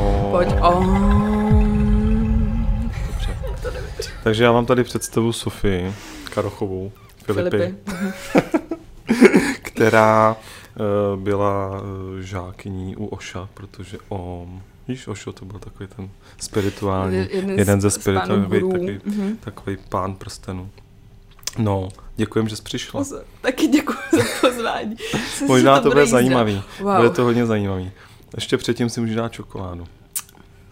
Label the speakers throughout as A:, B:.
A: Oh.
B: Pojď. Oh.
A: Dobře. Takže já mám tady představu Sofii Karochovou, Filipy,
B: Filipy.
A: která uh, byla uh, žákyní u Oša, protože on, víš, Ošo to byl takový ten spirituální,
B: Jeden
A: jeden ze spirituálních, takový,
B: Mhm.
A: takový pán prstenů. No, děkujem, že jsi přišla.
B: Taky děkuji za pozvání.
A: Možná to, bude zajímavý.
B: Wow.
A: Bude to hodně zajímavý. Ještě předtím si můžeš dát čokoládu.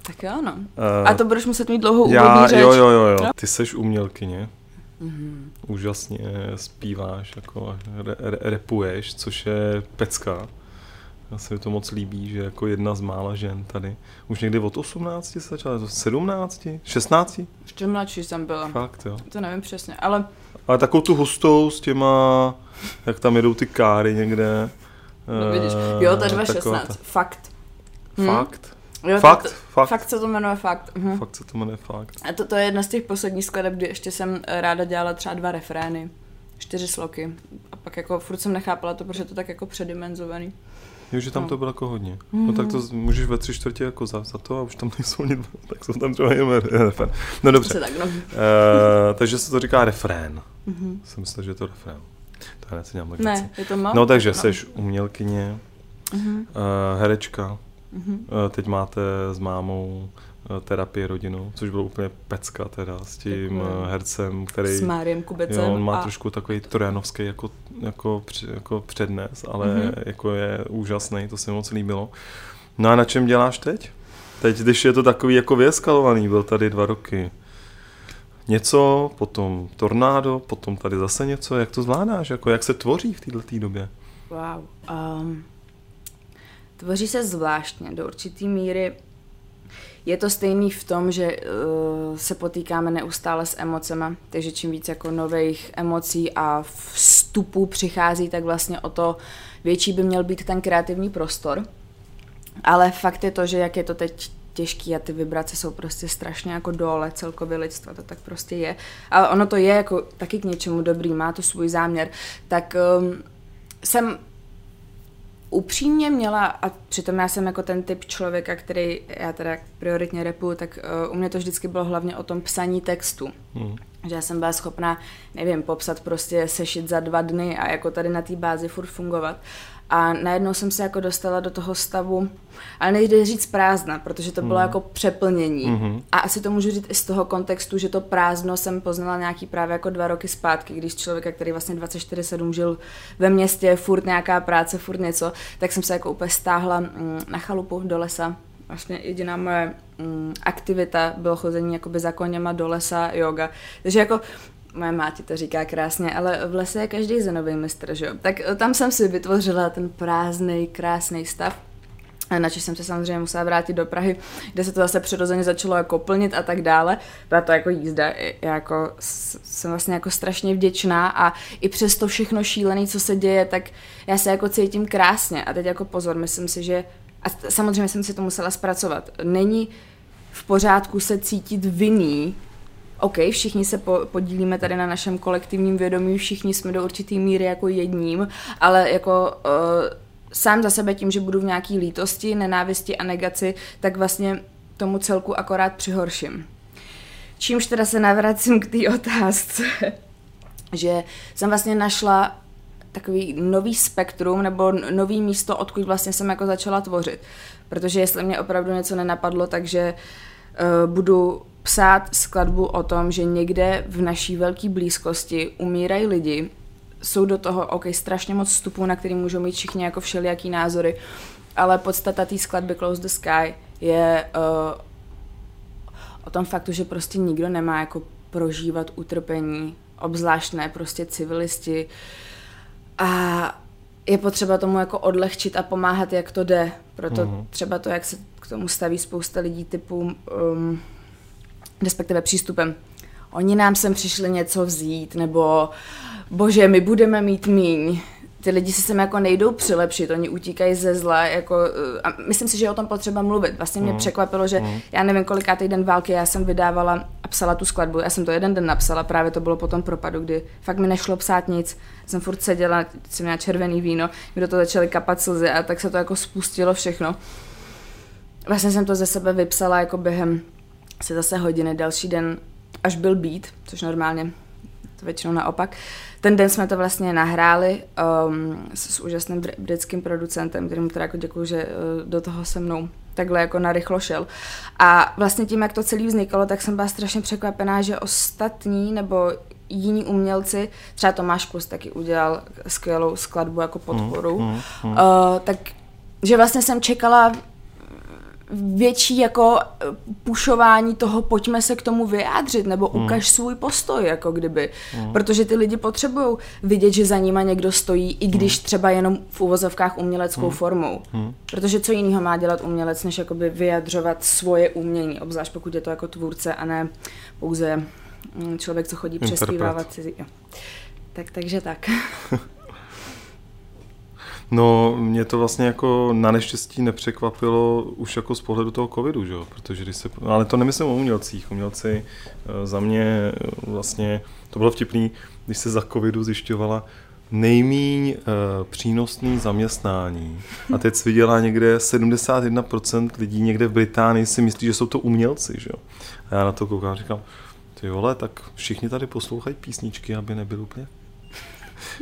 B: Tak jo, no.
A: Uh,
B: A to budeš muset mít dlouhou
A: já,
B: řeč.
A: jo, jo, jo, jo.
B: Jo?
A: Ty seš umělkyně,
B: Mhm.
A: úžasně zpíváš, jako re, re, repuješ, což je pecka. Já se mi to moc líbí, že jako jedna z mála žen tady. Už někdy od 18 se začala, to 17, 16?
B: Ještě mladší jsem byla.
A: Fakt, jo.
B: To nevím přesně, ale
A: Ale takovou tu hustou s těma, jak tam jedou ty káry někde.
B: No vidíš.
A: eh,
B: Jo, to je
A: taková
B: 2.16. Fakt.
A: Ta,
B: Hm.
A: Fakt?
B: Jo,
A: Fakt?
B: To,
A: Fakt?
B: fakt se to jmenuje fakt. Mhm.
A: Fakt se to jmenuje fakt.
B: A to, to je jedna z těch posledních skladeb, kdy ještě jsem eh, ráda dělala třeba dva refrény, čtyři sloky. A pak jako furt jsem nechápala to, protože je to tak jako předimenzovaný.
A: Jo, že tam
B: No.
A: to bylo jako hodně. No tak to z- můžeš ve tři čtvrtě jako za, za to a už tam nejsou ani dva, tak jsou tam třeba jenom refrén. No dobře.
B: Se tak, no.
A: Uh, takže se to říká refrén.
B: Mhm.
A: Jsem myslel, že je to refrén. To já neci dělám
B: Ne, je to mal?
A: No takže seš umělkyně,
B: Mhm.
A: uh, herečka,
B: Mhm.
A: uh, teď máte s mámou uh, terapii rodinou, což bylo úplně pecka teda s tím
B: Děkuji.
A: hercem, který
B: S Máriem Kubecem.
A: jo, on má
B: a...
A: trošku takový trojanovský jako, jako, jako přednes, ale
B: Mhm.
A: jako je úžasný, to se mi moc líbilo. No a na čem děláš teď? Teď, když je to takový jako vyeskalovaný, byl tady dva roky. Něco, potom tornádo, potom tady zase něco, jak to zvládáš, jako jak se tvoří v této době?
B: Wow. Um, tvoří se zvláštně do určitý míry. Je to stejný v tom, že uh, se potýkáme neustále s emocema, takže čím víc jako nových emocí a vstupů přichází, tak vlastně o to větší by měl být ten kreativní prostor. Ale fakt je to, že jak je to teď těžký a ty vibrace jsou prostě strašně jako dole celkově lidstva, to tak prostě je. Ale ono to je jako taky k něčemu dobrý, má to svůj záměr. Tak um, jsem upřímně měla, a přitom já jsem jako ten typ člověka, který já teda prioritně repuju, tak uh, u mě to vždycky bylo hlavně o tom psaní textu.
A: Hmm.
B: Že já jsem byla schopná, nevím, popsat prostě sešit za dva dny a jako tady na té bázi furt fungovat. A najednou jsem se jako dostala do toho stavu, ale nejde říct prázdna, protože to bylo
A: Mhm.
B: jako přeplnění.
A: Mhm.
B: A asi to můžu říct i z toho kontextu, že to prázdno jsem poznala nějaký právě jako dva roky zpátky, když člověka, který vlastně 24-7 žil ve městě, furt nějaká práce, furt něco, tak jsem se jako úplně stáhla mm, na chalupu do lesa. Vlastně jediná moje mm, aktivita bylo chození jakoby za koněma do lesa, yoga. Takže jako moje máti to říká krásně, ale v lese je každý zenový mistr, že jo? Tak eh, tam jsem si vytvořila ten prázdný, krásný stav. A načež jsem se samozřejmě musela vrátit do Prahy, kde se to zase přirozeně začalo jako plnit a tak dále. Byla to jako jízda. Já jako jsem vlastně jako strašně vděčná a i přes to všechno šílené, co se děje, tak já se jako cítím krásně. A teď jako pozor, myslím si, že a samozřejmě jsem si to musela zpracovat. Není v pořádku se cítit vinný, OK, všichni se po, podílíme tady na našem kolektivním vědomí, všichni jsme do určitý míry jako jedním, ale jako uh, sám za sebe tím, že budu v nějaký lítosti, nenávisti a negaci, tak vlastně tomu celku akorát přihorším. Čímž teda se navracím k té otázce, že jsem vlastně našla takový nový spektrum nebo nový místo, odkud vlastně jsem jako začala tvořit. Protože jestli mě opravdu něco nenapadlo, takže uh, budu psát skladbu o tom, že někde v naší velké blízkosti umírají lidi, jsou do toho OK, strašně moc vstupů, na který můžou mít všichni jako všelijaký názory, ale podstata té skladby Close the Sky je uh, o tom faktu, že prostě nikdo nemá jako prožívat utrpení, obzvlášť ne prostě civilisti. A je potřeba tomu jako odlehčit a pomáhat, jak to jde. Proto
A: Mhm.
B: třeba to, jak se k tomu staví spousta lidí typu, um, respektive přístupem. Oni nám sem přišli něco vzít, nebo bože, my budeme mít míň. Ty lidi si sem jako nejdou přilepšit, oni utíkají ze zla, jako, eh, a myslím si, že je o tom potřeba mluvit. Vlastně mě
A: Mhm.
B: překvapilo, že
A: Mhm.
B: já nevím, kolikátý den války já jsem vydávala a psala tu skladbu. Já jsem to jeden den napsala, právě to bylo po tom propadu, kdy fakt mi nešlo psát nic. Jsem furt seděla, jsem měla červený víno, mi do toho začaly kapat slzy a tak se to jako spustilo všechno. vlastně jsem to ze sebe vypsala jako během se zase hodiny, další den, až byl beat, což normálně to většinou naopak. Ten den jsme to vlastně nahráli um, s, s úžasným britským producentem, kterým teda jako děkuju, že uh, do toho se mnou takhle jako narychlo šel. A vlastně tím, jak to celý vznikalo, tak jsem byla strašně překvapená, že ostatní nebo jiní umělci, třeba Tomáš Kus taky udělal skvělou skladbu jako podporu, mm, mm, mm. Uh, tak že vlastně jsem čekala větší jako eh, pušování toho, pojďme se k tomu vyjádřit, nebo hmm. ukaž svůj postoj, jako kdyby. Hmm. Protože ty lidi potřebují vidět, že za nima někdo stojí, i když hmm. třeba jenom v uvozovkách uměleckou hmm. formou. Hmm. Protože co jiného má dělat umělec, než jakoby vyjadřovat svoje umění, obzvlášť pokud je to jako tvůrce a ne pouze mm, člověk, co chodí přespívávat cizí. Tak, takže tak.
A: No, mě to vlastně jako na neštěstí nepřekvapilo už jako z pohledu toho covidu, že jo? protože když se, ale to nemyslím o umělcích, umělci eh, za mě eh, vlastně, to bylo vtipný, když se za covidu zjišťovala nejmíň uh, přínosný zaměstnání. A teď viděla někde 71% lidí někde v Británii si myslí, že jsou to umělci, že jo. A já na to koukám a říkám, ty vole, tak všichni tady poslouchají písničky, aby nebyl úplně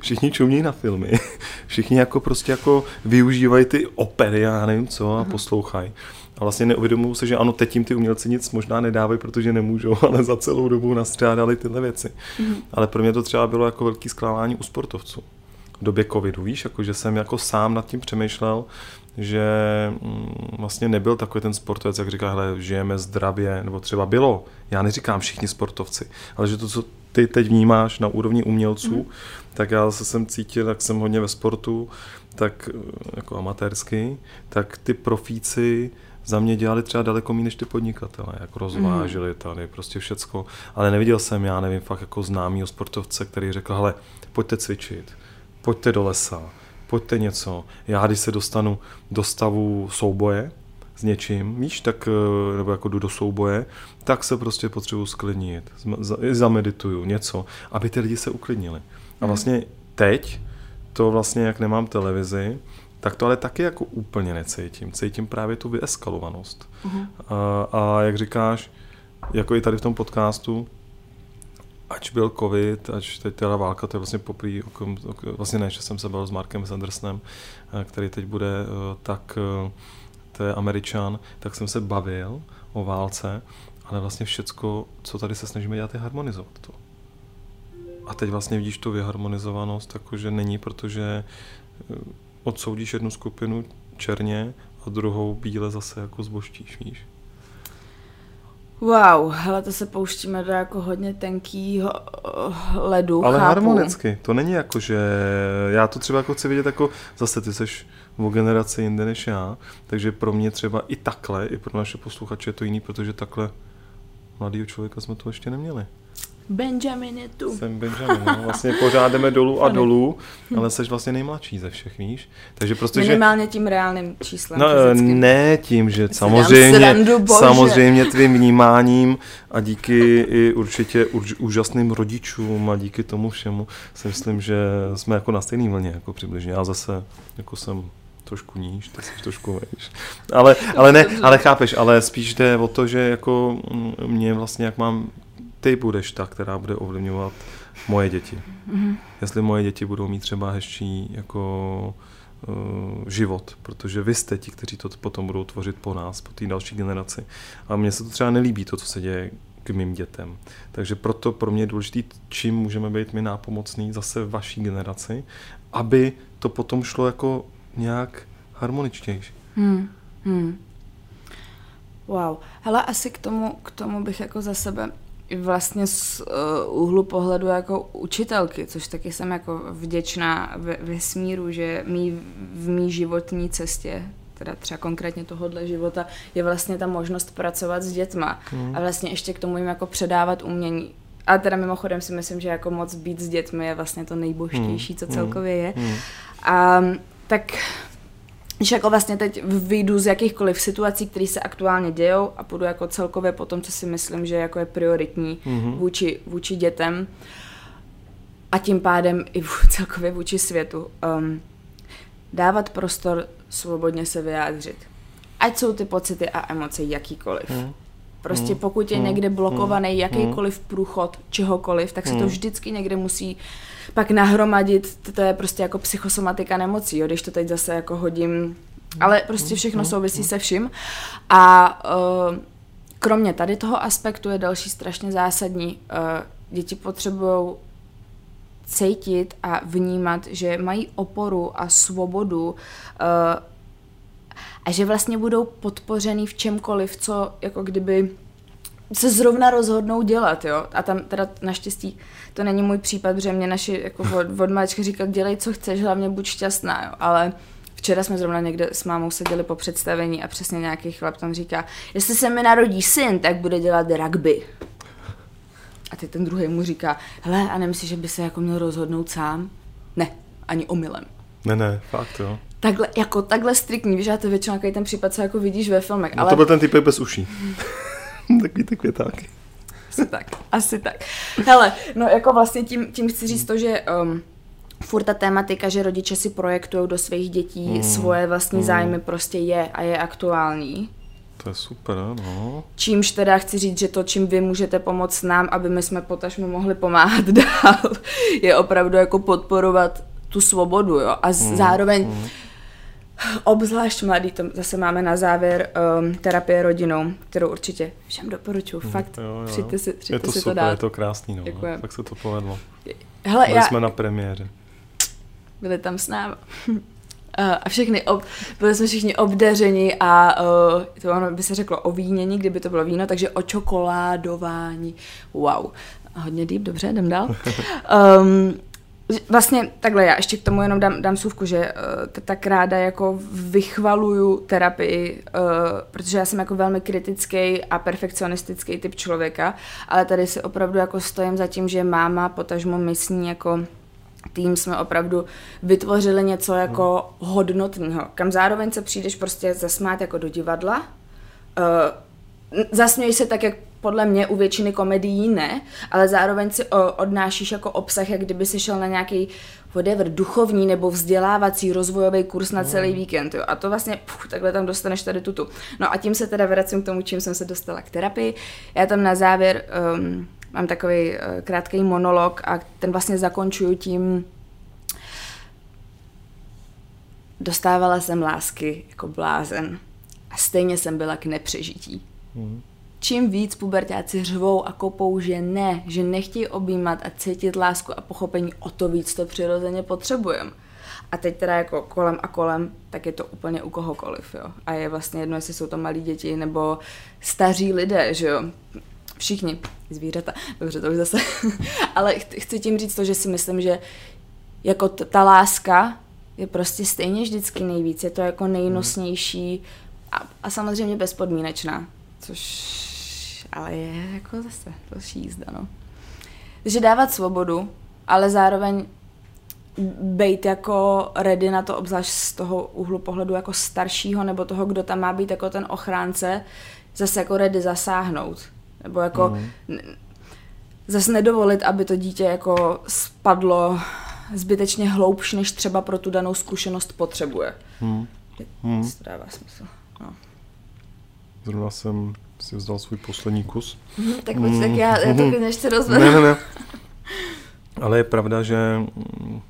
A: všichni čumí na filmy, všichni jako prostě jako využívají ty opery, já nevím co, a mhm. poslouchají. A vlastně neuvědomují se, že ano, teď jim ty umělci nic možná nedávají, protože nemůžou, ale za celou dobu nastřádali tyhle věci. Mm. Ale pro mě to třeba bylo jako velký zklamání u sportovců. V době covidu, víš, jako že jsem jako sám nad tím přemýšlel, že mm, vlastně nebyl takový ten sportovec, jak říká, hele, žijeme zdravě, nebo třeba bylo, já neříkám všichni sportovci, ale že to, co ty teď vnímáš na úrovni umělců, mm. tak já se jsem cítil, jak jsem hodně ve sportu, tak eh, jako amatérský, tak ty profíci za mě dělali třeba daleko méně než ty podnikatele, jak rozváželi mm. tady, prostě všecko, ale neviděl jsem, já nevím, fakt jako známý sportovce, který řekl, hele, pojďte cvičit, pojďte do lesa, pojďte něco, já když se dostanu do stavu souboje, něčím, víš, tak, eh, nebo jako jdu do souboje, tak se prostě potřebuji sklidnit, zamedituju něco, aby ty lidi se uklidnili. A mhm. vlastně teď, to vlastně, jak nemám televizi, tak to ale taky jako úplně necítím. Cítím právě tu vyeskalovanost. Uh-huh. A, a jak říkáš, jako i tady v tom podcastu, ač byl covid, ač teď teda válka, to je vlastně poprý, vlastně ne, že jsem se bavil s Markem Sandersonem, eh, který teď bude, eh, tak to je američan, tak jsem se bavil o válce, ale vlastně všecko, co tady se snažíme dělat, je harmonizovat to. A teď vlastně vidíš tu vyharmonizovanost, jakože není, protože eh, odsoudíš jednu skupinu černě a druhou bíle zase jako zboštíš, víš.
B: Wow, hele, to se pouštíme do jako hodně tenkýho eh, ledu,
A: Ale chápu. harmonicky, to není jako, že já to třeba jako chci vidět jako, zase ty seš o generaci jinde než já, takže pro mě třeba i takhle, i pro naše posluchače je to jiný, protože takhle mladýho člověka jsme to ještě neměli.
B: Benjamin je tu.
A: Jsem Benjamin, no. vlastně pořád jdeme dolů a dolů, ale jsi vlastně nejmladší ze všech, víš?
B: Takže prostě, Minimálně že... tím reálným číslem.
A: No, fyzickým. ne tím, že samozřejmě, srandu, samozřejmě tvým vnímáním a díky i určitě už, úžasným rodičům a díky tomu všemu si myslím, že jsme jako na stejné vlně, jako přibližně. Já zase jako jsem trošku níž, ty jsi trošku vejš. Ale, ale ne, ale chápeš, ale spíš jde o to, že jako mě vlastně, jak mám ty budeš ta, která bude ovlivňovat moje děti. Mm-hmm. Jestli moje děti budou mít třeba hezčí jako uh, život, protože vy jste ti, kteří to potom budou tvořit po nás, po té další generaci. A mně se to třeba nelíbí, to, co se děje k mým dětem. Takže proto pro mě je důležité, čím můžeme být my nápomocní zase vaší generaci, aby to potom šlo jako nějak harmoničtější. Hmm. Hmm.
B: Wow. Hele, asi k tomu, k tomu bych jako za sebe vlastně z uh, úhlu pohledu jako učitelky, což taky jsem jako vděčná ve, vesmíru, že mý, v mý životní cestě teda třeba konkrétně tohohle života, je vlastně ta možnost pracovat s dětma mm. a vlastně ještě k tomu jim jako předávat umění. A teda mimochodem si myslím, že jako moc být s dětmi je vlastně to nejbožtější, mm. co hmm. celkově je. Mm. A tak když jako vlastně teď vyjdu z jakýchkoliv situací, které se aktuálně dějou a půjdu jako celkově po tom, co si myslím, že jako je prioritní mm-hmm. vůči, vůči dětem a tím pádem i celkově vůči světu. Um, dávat prostor svobodně se vyjádřit. ať jsou ty pocity a emoce jakýkoliv.
A: Hmm.
B: Prostě
A: Hmm.
B: pokud je
A: Hmm.
B: někde blokovaný
A: Hmm.
B: jakýkoliv průchod čehokoliv, tak se to vždycky někde musí pak nahromadit, to- je prostě jako psychosomatika nemocí, jo, když to teď zase jako hodím, ale prostě všechno souvisí se vším. A uh, kromě tady toho aspektu je další strašně zásadní, uh, děti potřebují cítit a vnímat, že mají oporu a svobodu uh, a že vlastně budou podpořený v čemkoliv, co jako kdyby se zrovna rozhodnou dělat, jo. A tam teda naštěstí to není můj případ, protože mě naši jako od, od malička říkal, dělej, co chceš, hlavně buď šťastná, jo. Ale včera jsme zrovna někde s mámou seděli po představení a přesně nějaký chlap tam říká, jestli se mi narodí syn, tak bude dělat rugby. A teď ten druhý mu říká, hele, a nemyslíš, že by se jako měl rozhodnout sám? Ne, ani omylem.
A: Ne, ne, fakt jo.
B: Takhle, jako takhle striktní, víš, já to většinou ten případ, co jako vidíš ve filmech,
A: No
B: ale
A: to byl ten typek bez uší. Takový ty květáky.
B: asi tak, asi tak. Hele, no jako vlastně tím, tím chci říct to, že um, furt ta tématika, že rodiče si projektují do svých dětí
A: Mm,
B: svoje vlastní
A: mm.
B: zájmy prostě je a je aktuální.
A: To je super, no.
B: Čímž teda chci říct, že to, čím vy můžete pomoct nám, aby my jsme potažmo mohli pomáhat dál, je opravdu jako podporovat tu svobodu, jo. A
A: Mm,
B: zároveň
A: mm.
B: Obzvlášť mladý, to zase máme na závěr um, terapie rodinou, kterou určitě všem doporučuji. Fakt,
A: Jo, jo.
B: přijďte si,
A: Je
B: přijďte
A: to
B: si
A: super,
B: to dát.
A: je to krásný, no.
B: Děkujem.
A: Fakt se to povedlo.
B: Hele,
A: Byli
B: já,
A: jsme na premiéře.
B: byli tam s námi. Uh, a všechny, ob, byli jsme všichni obdařeni a uh, to ono by se řeklo ovínění, kdyby to bylo víno, takže očokoládování. Wow. Hodně deep, dobře, jdem dál. Um, Vlastně takhle, já ještě k tomu jenom dám, dám sůvku, že uh, tak ráda jako vychvaluju terapii, uh, protože já jsem jako velmi kritický a perfekcionistický typ člověka, ale tady si opravdu jako stojím za tím, že máma, potažmo my s ní jako tým jsme opravdu vytvořili něco jako hodnotného, kam zároveň se přijdeš prostě zasmát jako do divadla, uh, zasměj se tak, jak podle mě u většiny komedií ne, ale zároveň si odnášíš jako obsah, jak kdyby si šel na nějaký whatever, duchovní nebo vzdělávací rozvojový kurz na celý víkend. Jo. A to vlastně, puch, takhle tam dostaneš tady tutu. No a tím se teda vracím k tomu, čím jsem se dostala k terapii. Já tam na závěr um, mám takový uh, krátký monolog a ten vlastně zakončuju tím, dostávala jsem lásky jako blázen a stejně jsem byla k nepřežití.
A: Mm.
B: Čím víc pubertáci řvou a kopou, že ne, že nechtějí objímat a cítit lásku a pochopení, o to víc to přirozeně potřebujeme. A teď teda jako kolem a kolem, tak je to úplně u kohokoliv, jo. A je vlastně jedno, jestli jsou to malí děti nebo staří lidé, že jo. Všichni, zvířata, dobře, to už zase. Ale ch- chci tím říct to, že si myslím, že jako t- ta láska je prostě stejně vždycky nejvíc, je to jako nejnosnější a, a samozřejmě bezpodmínečná, což ale je jako zase další jízda, no. Takže dávat svobodu, ale zároveň být jako ready na to, obzvlášť z toho úhlu pohledu jako staršího, nebo toho, kdo tam má být jako ten ochránce, zase jako ready zasáhnout. Nebo jako
A: Mhm.
B: mm. zase nedovolit, aby to dítě jako spadlo zbytečně hloubš, než třeba pro tu danou zkušenost potřebuje.
A: Mm. Mm.
B: Jestli To dává smysl. No.
A: Zrovna jsem si vzdal svůj poslední kus.
B: Mhm, tak pojď, tak já, já to
A: Mhm.
B: klidně ještě rozvedu.
A: Ne, ne, ne. Ale je pravda, že mm,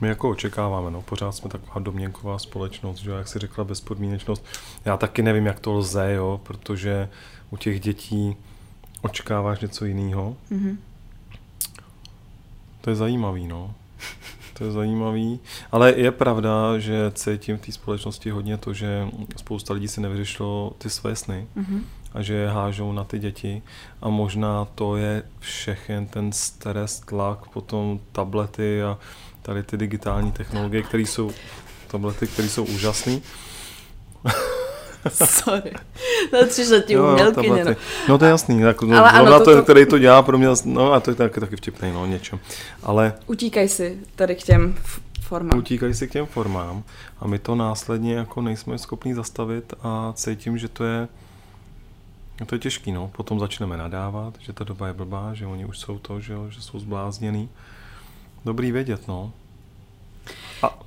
A: my jako očekáváme, no, pořád jsme taková domněnková společnost, že jak si řekla, bezpodmínečnost. Já taky nevím, jak to lze, jo, protože u těch dětí očekáváš něco jiného.
B: Mhm.
A: To je zajímavý, no. To je zajímavý, ale je pravda, že cítím v té společnosti hodně to, že spousta lidí si nevyřešilo ty své sny
B: Mhm.
A: a že je hážou na ty děti a možná to je všechen ten stres, tlak, potom tablety a tady ty digitální technologie, které jsou tablety, které jsou úžasné.
B: Sorry.
A: Jo, jo,
B: umělkyně, no.
A: No to je jasný, tak, no,
B: Ale ano, to-
A: to,
B: to-
A: který to dělá pro mě, no a to je taky, taky vtipný, no něčem. Ale
B: Utíkaj si tady k těm formám.
A: utíkají si k těm formám a my to následně jako nejsme schopni zastavit a cítím, že to je no to je těžký, no. Potom začneme nadávat, že ta doba je blbá, že oni už jsou to, že, jo, že jsou zblázněný. Dobrý vědět, no. A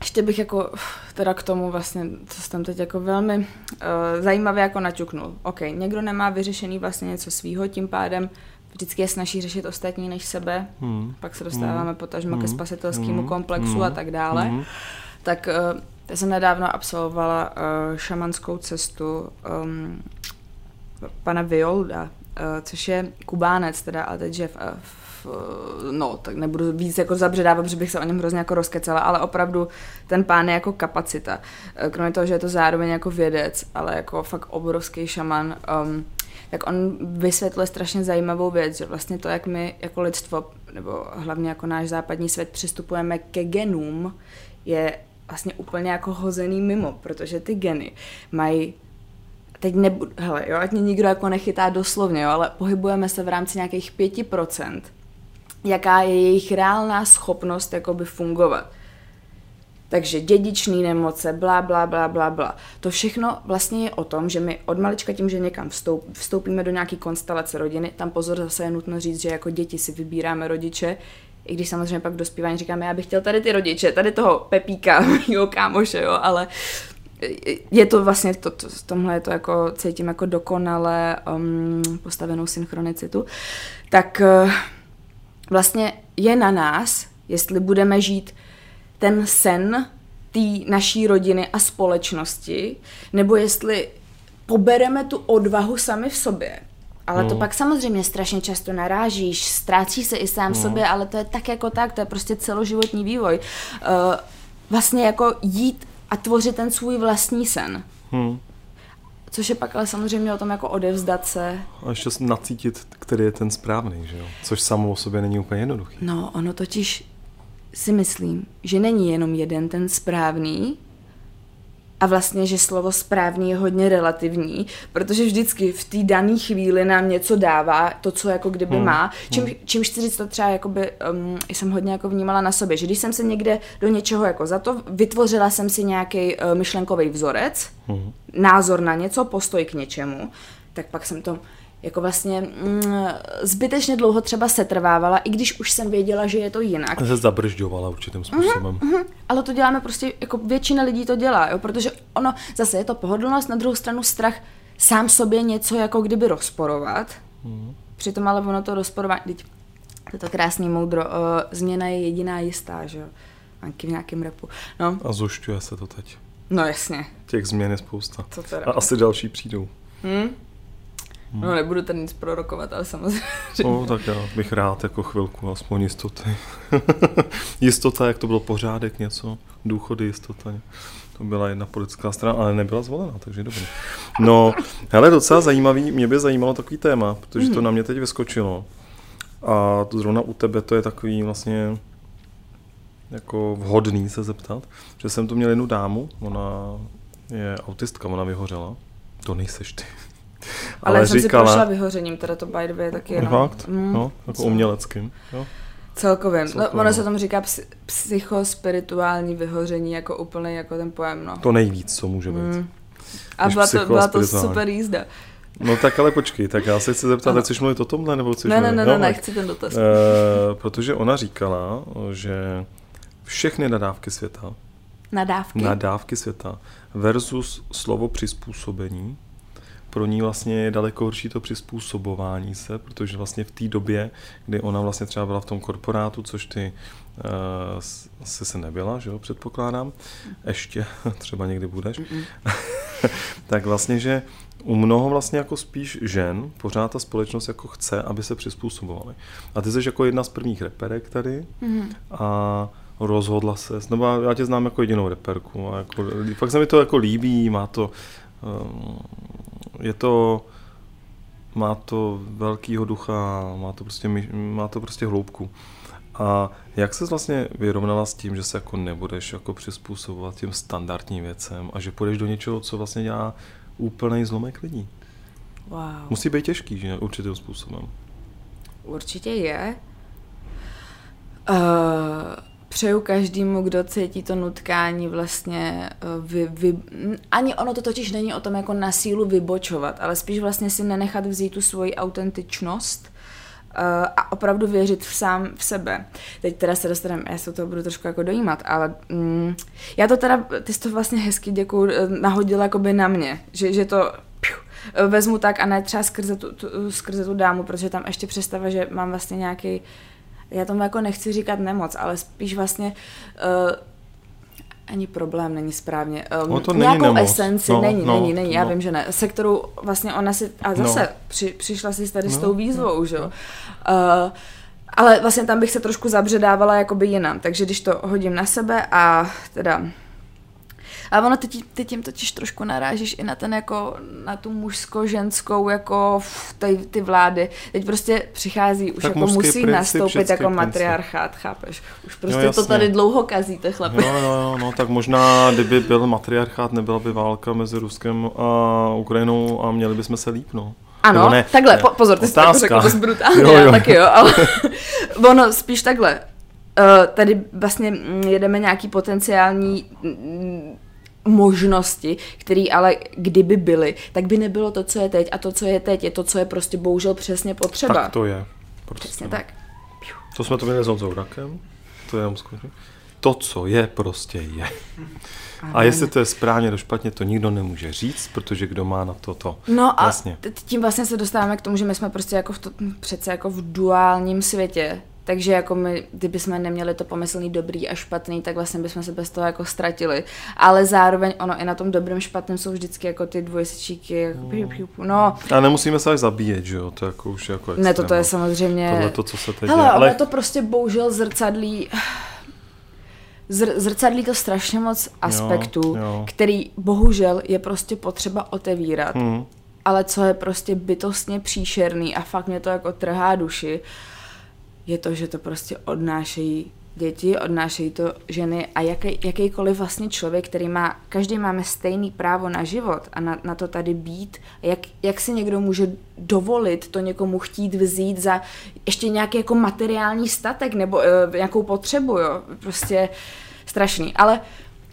B: Ještě bych jako teda k tomu vlastně, co jsem teď jako velmi uh, zajímavě jako naťuknul. OK, někdo nemá vyřešený vlastně něco svýho, tím pádem vždycky je snaží řešit ostatní než sebe, hmm. pak se dostáváme hmm. potažmo hmm. ke spasitelskému hmm. komplexu hmm. a tak dále. Hmm. Tak uh, já jsem nedávno absolvovala uh, šamanskou cestu um, pana Violda, uh, což je kubánec teda, ale teď je v, v, no, tak nebudu víc jako zabředávat, protože bych se o něm hrozně jako rozkecala, ale opravdu ten pán je jako kapacita. Kromě toho, že je to zároveň jako vědec, ale jako fakt obrovský šaman, um, tak on vysvětlil strašně zajímavou věc, že vlastně to, jak my jako lidstvo, nebo hlavně jako náš západní svět přistupujeme ke genům, je vlastně úplně jako hozený mimo, protože ty geny mají teď nebudu, hele, jo, ať mě nikdo jako nechytá doslovně, jo, ale pohybujeme se v rámci nějakých 5%, jaká je jejich reálná schopnost jakoby fungovat. Takže dědičný nemoce, bla, bla, bla, bla, bla. To všechno vlastně je o tom, že my od malička tím, že někam vstoup, vstoupíme do nějaký konstelace rodiny, tam pozor zase je nutno říct, že jako děti si vybíráme rodiče, i když samozřejmě pak v dospívání říkáme, já bych chtěl tady ty rodiče, tady toho Pepíka, jo, kámoše, jo, ale je to vlastně, to, to, tomhle je to jako, cítím jako dokonale um, postavenou synchronicitu, tak uh, vlastně je na nás, jestli budeme žít ten sen té naší rodiny a společnosti, nebo jestli pobereme tu odvahu sami v sobě. Ale no. to pak samozřejmě strašně často narážíš, ztrácíš se i sám no. sobě, ale to je tak jako tak, to je prostě celoživotní vývoj. Uh, vlastně jako jít a tvořit ten svůj vlastní sen. Hmm. Což je pak ale samozřejmě o tom jako odevzdat se.
A: A ještě nacítit, který je ten správný, že jo? Což samo o sobě není úplně jednoduché.
B: No, ono totiž si myslím, že není jenom jeden ten správný, a vlastně, že slovo správný je hodně relativní, protože vždycky v té dané chvíli nám něco dává, to, co jako kdyby hmm. má. Čím, hmm. čímž chci říct to třeba, jakoby, um, jsem hodně jako vnímala na sobě, že když jsem se někde do něčeho jako za to, vytvořila jsem si nějaký uh, myšlenkový vzorec, hmm. názor na něco, postoj k něčemu, tak pak jsem to jako vlastně mm, zbytečně dlouho třeba setrvávala, i když už jsem věděla, že je to jinak.
A: Se zabržďovala určitým způsobem. Uh-huh, uh-huh.
B: Ale to děláme prostě, jako většina lidí to dělá, jo, protože ono, zase je to pohodlnost, na druhou stranu strach sám sobě něco jako kdyby rozporovat. Uh-huh. Přitom ale ono to rozporování, teď, to je to krásný moudro, uh, změna je jediná jistá, že jo, v nějakém repu. No.
A: A zušťuje se to teď.
B: No jasně.
A: Těch změn je spousta. Co teda? A asi další přijdou. Hmm?
B: Hmm. No nebudu tady nic prorokovat, ale samozřejmě.
A: No, tak já bych rád jako chvilku, aspoň jistoty. jistota, jak to bylo pořádek něco, důchody jistota. To byla jedna politická strana, ale nebyla zvolena, takže dobrý. No, hele, docela zajímavý, mě by zajímalo takový téma, protože to hmm. na mě teď vyskočilo. A to zrovna u tebe to je takový vlastně jako vhodný se zeptat, že jsem tu měl jednu dámu, ona je autistka, ona vyhořela. To nejseš ty.
B: Ale, ale jsem říkala, si prošla vyhořením, teda to by the way taky jenom.
A: Fakt? Mm, no, jako uměleckým. Jo.
B: Celkovým. No, ono se tomu říká psychospirituální vyhoření, jako úplně jako ten pojem, no.
A: To nejvíc, co může být. Mm.
B: A byla to, byla to super jízda.
A: No tak ale počkej, tak já se chci zeptat, ano. chceš mluvit o tomhle, nebo chceš
B: Ne, ne, ne, ne, ne, chci ten dotaz. E,
A: protože ona říkala, že všechny nadávky světa,
B: nadávky,
A: nadávky světa versus slovo přizpůsobení, pro ní vlastně je daleko horší to přizpůsobování se, protože vlastně v té době, kdy ona vlastně třeba byla v tom korporátu, což ty uh, se se nebyla, že jo, předpokládám, ještě, třeba někdy budeš, tak vlastně, že u mnoho vlastně jako spíš žen pořád ta společnost jako chce, aby se přizpůsobovaly. A ty jsi jako jedna z prvních reperek tady mm-hmm. a rozhodla se, nebo já tě znám jako jedinou reperku a jako, fakt se mi to jako líbí, má to um, je to, má to velkýho ducha, má to prostě, má to prostě hloubku. A jak se vlastně vyrovnala s tím, že se jako nebudeš jako přizpůsobovat těm standardním věcem a že půjdeš do něčeho, co vlastně dělá úplný zlomek lidí?
B: Wow.
A: Musí být těžký, že určitým způsobem.
B: Určitě je. Uh, přeju každému, kdo cítí to nutkání vlastně eh, vy, vy, ani ono to totiž není o tom jako na sílu vybočovat, ale spíš vlastně si nenechat vzít tu svoji autentičnost a opravdu věřit v sám v sebe. Teď teda se dostaneme, já se toho budu trošku jako dojímat, ale mm, já to teda, ty jsi to vlastně hezky děkuju, eh, nahodila jakoby na mě, že, že to piu, vezmu tak a ne třeba skrze tu, tu, skrze tu dámu, protože tam ještě představa, že mám vlastně nějaký, já tomu jako nechci říkat nemoc, ale spíš vlastně uh, ani problém není správně. Um,
A: no to
B: není nějakou
A: nemoc.
B: esenci,
A: No,
B: není,
A: no,
B: není, není, já
A: no.
B: vím, že ne. Se kterou vlastně ona si, a zase
A: No.
B: při, přišla si tady s
A: No,
B: tou výzvou, že jo. Uh, ale vlastně tam bych se trošku zabředávala jakoby jinam, takže když to hodím na sebe a teda a ono teď, teď tím totiž trošku narážíš i na ten jako, na tu mužsko-ženskou jako f, ty, ty vlády. Teď prostě přichází, už
A: Tak
B: jako musí
A: princip,
B: nastoupit jako
A: princip.
B: matriarchát, chápeš? Už prostě to
A: jasně.
B: tady dlouho kazíte, chlapi.
A: Jo, jo, jo, no tak možná, kdyby byl matriarchát, nebyla by válka mezi Ruskem a Ukrajinou a měli bychom se líp, no.
B: Ano,
A: Nebo ne,
B: takhle,
A: ne,
B: po, pozor, ty jsi to jako
A: otázka.
B: řekl dost brutálně,
A: Jo,
B: jo,
A: jo.
B: taky jo, ale ono spíš takhle. Uh, tady vlastně mm, jedeme nějaký potenciální mm, možnosti, které ale kdyby byly, tak by nebylo to, co je teď a to, co je teď, je to, co je prostě bohužel přesně potřeba.
A: Tak to je. Prostě.
B: Přesně tak.
A: To jsme to měli s Honzou Rakem, to je. To, co je, prostě je. A jestli to je správně nebo špatně, to nikdo nemůže říct, protože kdo má na to to.
B: No a t- tím vlastně se dostáváme k tomu, že my jsme prostě jako v to, přece jako v duálním světě. Takže jako my, kdyby jsme neměli to pomyslný dobrý a špatný, tak vlastně bychom se bez toho jako ztratili. Ale zároveň ono i na tom dobrém špatném jsou vždycky jako ty dvojsečíky, jako piu, piu, piu. no,
A: A nemusíme se až zabíjet, že jo, to je jako už jako
B: ne, to, to je
A: extrém, no.
B: samozřejmě...
A: Tohle to, co se teď
B: Hele,
A: děje.
B: ale
A: Ale
B: to prostě bohužel zrcadlí zr- zrcadlí to strašně moc aspektů,
A: jo.
B: který bohužel je prostě potřeba otevírat.
A: hm,
B: Ale co je prostě bytostně příšerný a fakt mě to jako trhá duši, je to, že to prostě odnášejí děti, odnášejí to ženy a jaký, jakýkoliv vlastně člověk, který má, každý máme stejný právo na život a na, na to tady být, jak, jak si někdo může dovolit to někomu chtít vzít za ještě nějaký jako materiální statek nebo uh, nějakou potřebu, jo, prostě strašný, ale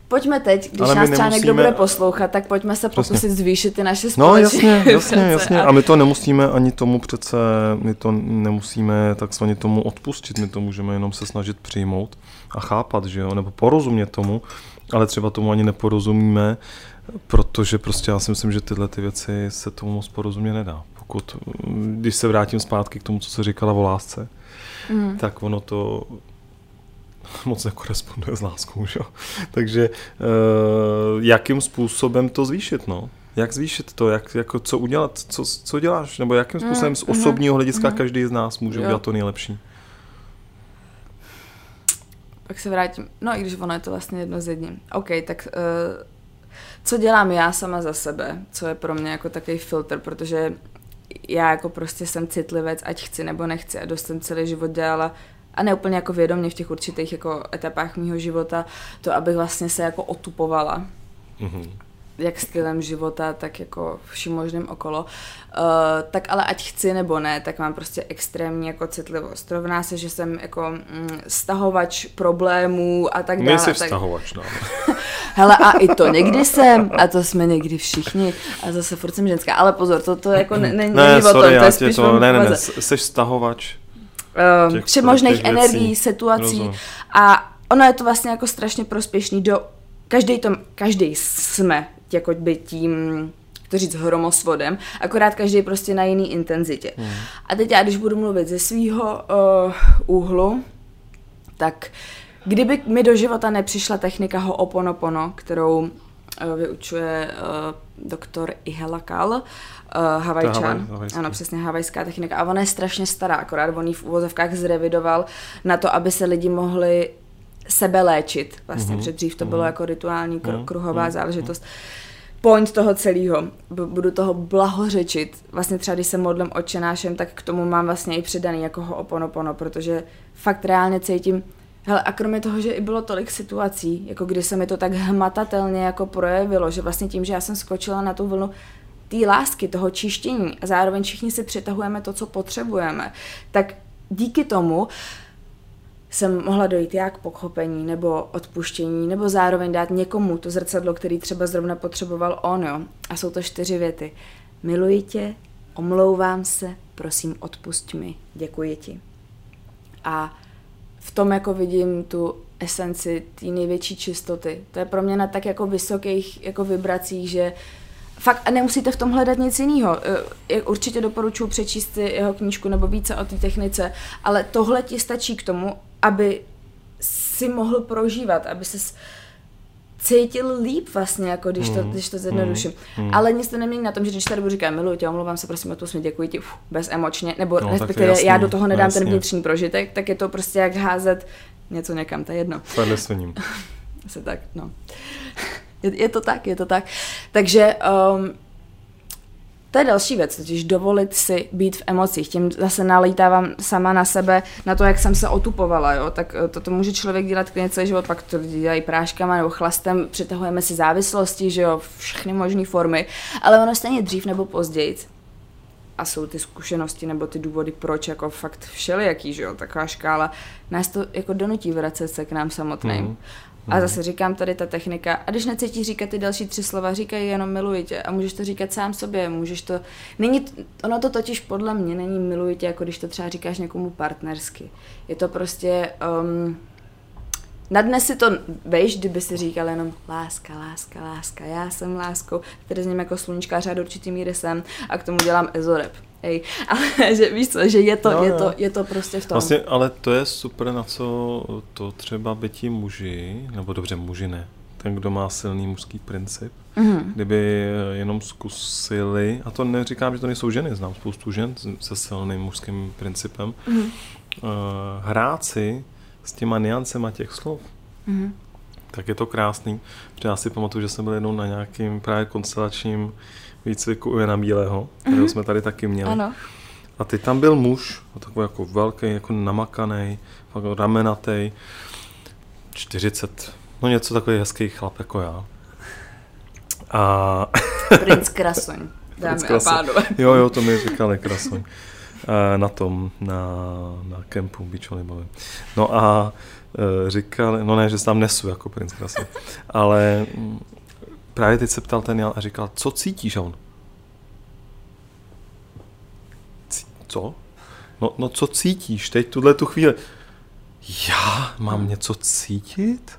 B: Pojďme teď, když nás třeba někdo
A: nemusíme-
B: bude poslouchat, tak pojďme se pokusit zvýšit ty naše
A: No
B: společné
A: jasně, jasně,
B: šance.
A: jasně.
B: A
A: A my to nemusíme ani tomu přece, my to nemusíme takzvaně tomu odpustit, my to můžeme jenom se snažit přijmout a chápat, že jo, nebo porozumět tomu, ale třeba tomu ani neporozumíme, protože prostě já si myslím, že tyhle ty věci se tomu moc porozumět nedá. Pokud, když se vrátím zpátky k tomu, co se říkala o lásce,
B: Mm.
A: tak ono to moc nekoresponduje s láskou, že? Takže uh, jakým způsobem to zvýšit, no? Jak zvýšit to, jak, jako co udělat, co, co děláš, nebo jakým způsobem z
B: mhm,
A: osobního hlediska
B: mhm.
A: každý z nás může
B: Jo.
A: udělat to nejlepší.
B: Pak se vrátím. No i když ono je to vlastně jedno z jedním. OK, tak uh, co dělám já sama za sebe, co je pro mě jako takový filtr, protože já jako prostě jsem citlivec, ať chci nebo nechci a dost jsem celý život dělala a ne úplně jako vědomě v těch určitých jako etapách mýho života, to abych vlastně se jako otupovala
A: Mhm.
B: jak stylem života, tak jako vším možným okolo. Uh, tak ale ať chci nebo ne, tak mám prostě extrémní jako citlivost. Rovná se, že jsem jako mm, stahovač problémů a tak dále.
A: Nejsi
B: tak...
A: vztahovač, no.
B: Hele, a i to někdy jsem, a to jsme někdy všichni, a zase furt jsem ženská, ale pozor, to, to jako ne, ne,
A: Ne,
B: není o tom,
A: sorry,
B: to je spíš
A: to, ne, ne, ne, jsi vztahovač.
B: Všech možných energií, situací
A: Rozumím.
B: a ono je to vlastně jako strašně prospěšný do, každý to, každý jsme jako by tím, to říct, hromosvodem, akorát každý prostě na jiný intenzitě.
A: Hmm.
B: A teď já, když budu mluvit ze svého uh, úhlu, tak kdyby mi do života nepřišla technika Ho'oponopono, kterou uh, vyučuje uh, doktor Ihelakal, uh, Havajčan.
A: Havaj-
B: ano, přesně havajská technika. A ona je strašně stará, akorát on ji v uvozovkách zrevidoval na to, aby se lidi mohli sebe léčit. Vlastně,
A: Mhm.
B: mm-hmm. dřív to bylo jako rituální kru-
A: Mhm.
B: kruhová
A: Mhm.
B: záležitost. Point toho celého, B- budu toho blahořečit. Vlastně třeba, když se modlím očenášem, tak k tomu mám vlastně i přidaný jako Ho'oponopono, protože fakt reálně cítím, Hele, a kromě toho, že i bylo tolik situací, jako kdy se mi to tak hmatatelně jako projevilo, že vlastně tím, že já jsem skočila na tu vlnu té lásky, toho čištění a zároveň všichni si přitahujeme to, co potřebujeme, tak díky tomu jsem mohla dojít jak k pochopení nebo odpuštění, nebo zároveň dát někomu to zrcadlo, který třeba zrovna potřeboval on, jo. A jsou to čtyři věty. Miluji tě, omlouvám se, prosím, odpust mi, děkuji ti. A v tom jako vidím tu esenci té největší čistoty. To je pro mě na tak jako vysokých jako vibracích, že fakt a nemusíte v tom hledat nic jiného. E, určitě doporučuji přečíst si jeho knížku nebo více o té technice, ale tohle ti stačí k tomu, aby si mohl prožívat, aby se cítil líp vlastně, jako když to, mm. když to zjednoduším. Mm. Ale nic to nemění na tom, že když tady budu říkat, miluji tě, omlouvám se, prosím, o to děkuji ti, uf, bez emočně, nebo no, respektive já do toho nedám jasný. ten vnitřní prožitek, tak je to prostě jak házet něco někam, to je jedno.
A: Padle
B: Asi tak, no. Je, je to tak, je to tak. Takže um, to je další věc, totiž dovolit si být v emocích. Tím zase nalítávám sama na sebe, na to, jak jsem se otupovala, jo. Tak eh, to, to může člověk dělat klidně celý život, pak to dělají práškama nebo chlastem, přitahujeme si závislosti, že jo, všechny možné formy, ale ono stejně dřív nebo později a jsou ty zkušenosti nebo ty důvody, proč, jako fakt všelijaký, že jo, taková škála, nás to jako donutí vracet se k nám samotným. Mm. A mhm. zase říkám tady ta technika. A když necítíš říkat ty další tři slova, říkej jenom miluji tě. A můžeš to říkat sám sobě, můžeš to... Není, ono to totiž podle mě není miluji tě, jako když to třeba říkáš někomu partnersky. Je to prostě... Um, na dnes si to vejš, kdyby si říkal jenom láska, láska, láska, já jsem láskou, který z něm jako sluníčkář a do určitý míry jsem a k tomu dělám ezorep. Ej, ale že víš co, že je to, no, je, to, je to prostě v tom.
A: Vlastně, ale to je super, na co to třeba by ti muži, nebo dobře muži ne, ten, kdo má silný mužský princip, mm-hmm. kdyby jenom zkusili, a to neříkám, že to nejsou ženy, znám spoustu žen se silným mužským principem, mm-hmm. uh, hrát si s těma niancema těch slov, mm-hmm. tak je to krásný. Protože já si pamatuju, že jsem byl jednou na nějakým právě konstelačním výcviku u Jana Bílého, kterého mm-hmm. jsme tady taky měli.
B: Ano.
A: A ty tam byl muž, takový jako velký, jako namakaný, ramenatý, 40, no něco takový hezký chlap jako já. A...
B: Princ Krasoň, dámy a pánové.
A: Jo, jo, to mi říkali Krasoň. Na tom, na, na kempu Beach No a e, říkal, no ne, že se tam nesu jako princ Krasoň, ale právě teď se ptal ten Jan a říkal, co cítíš? A on, co? No, no co cítíš teď, tuhle tu chvíli? Já mám něco cítit?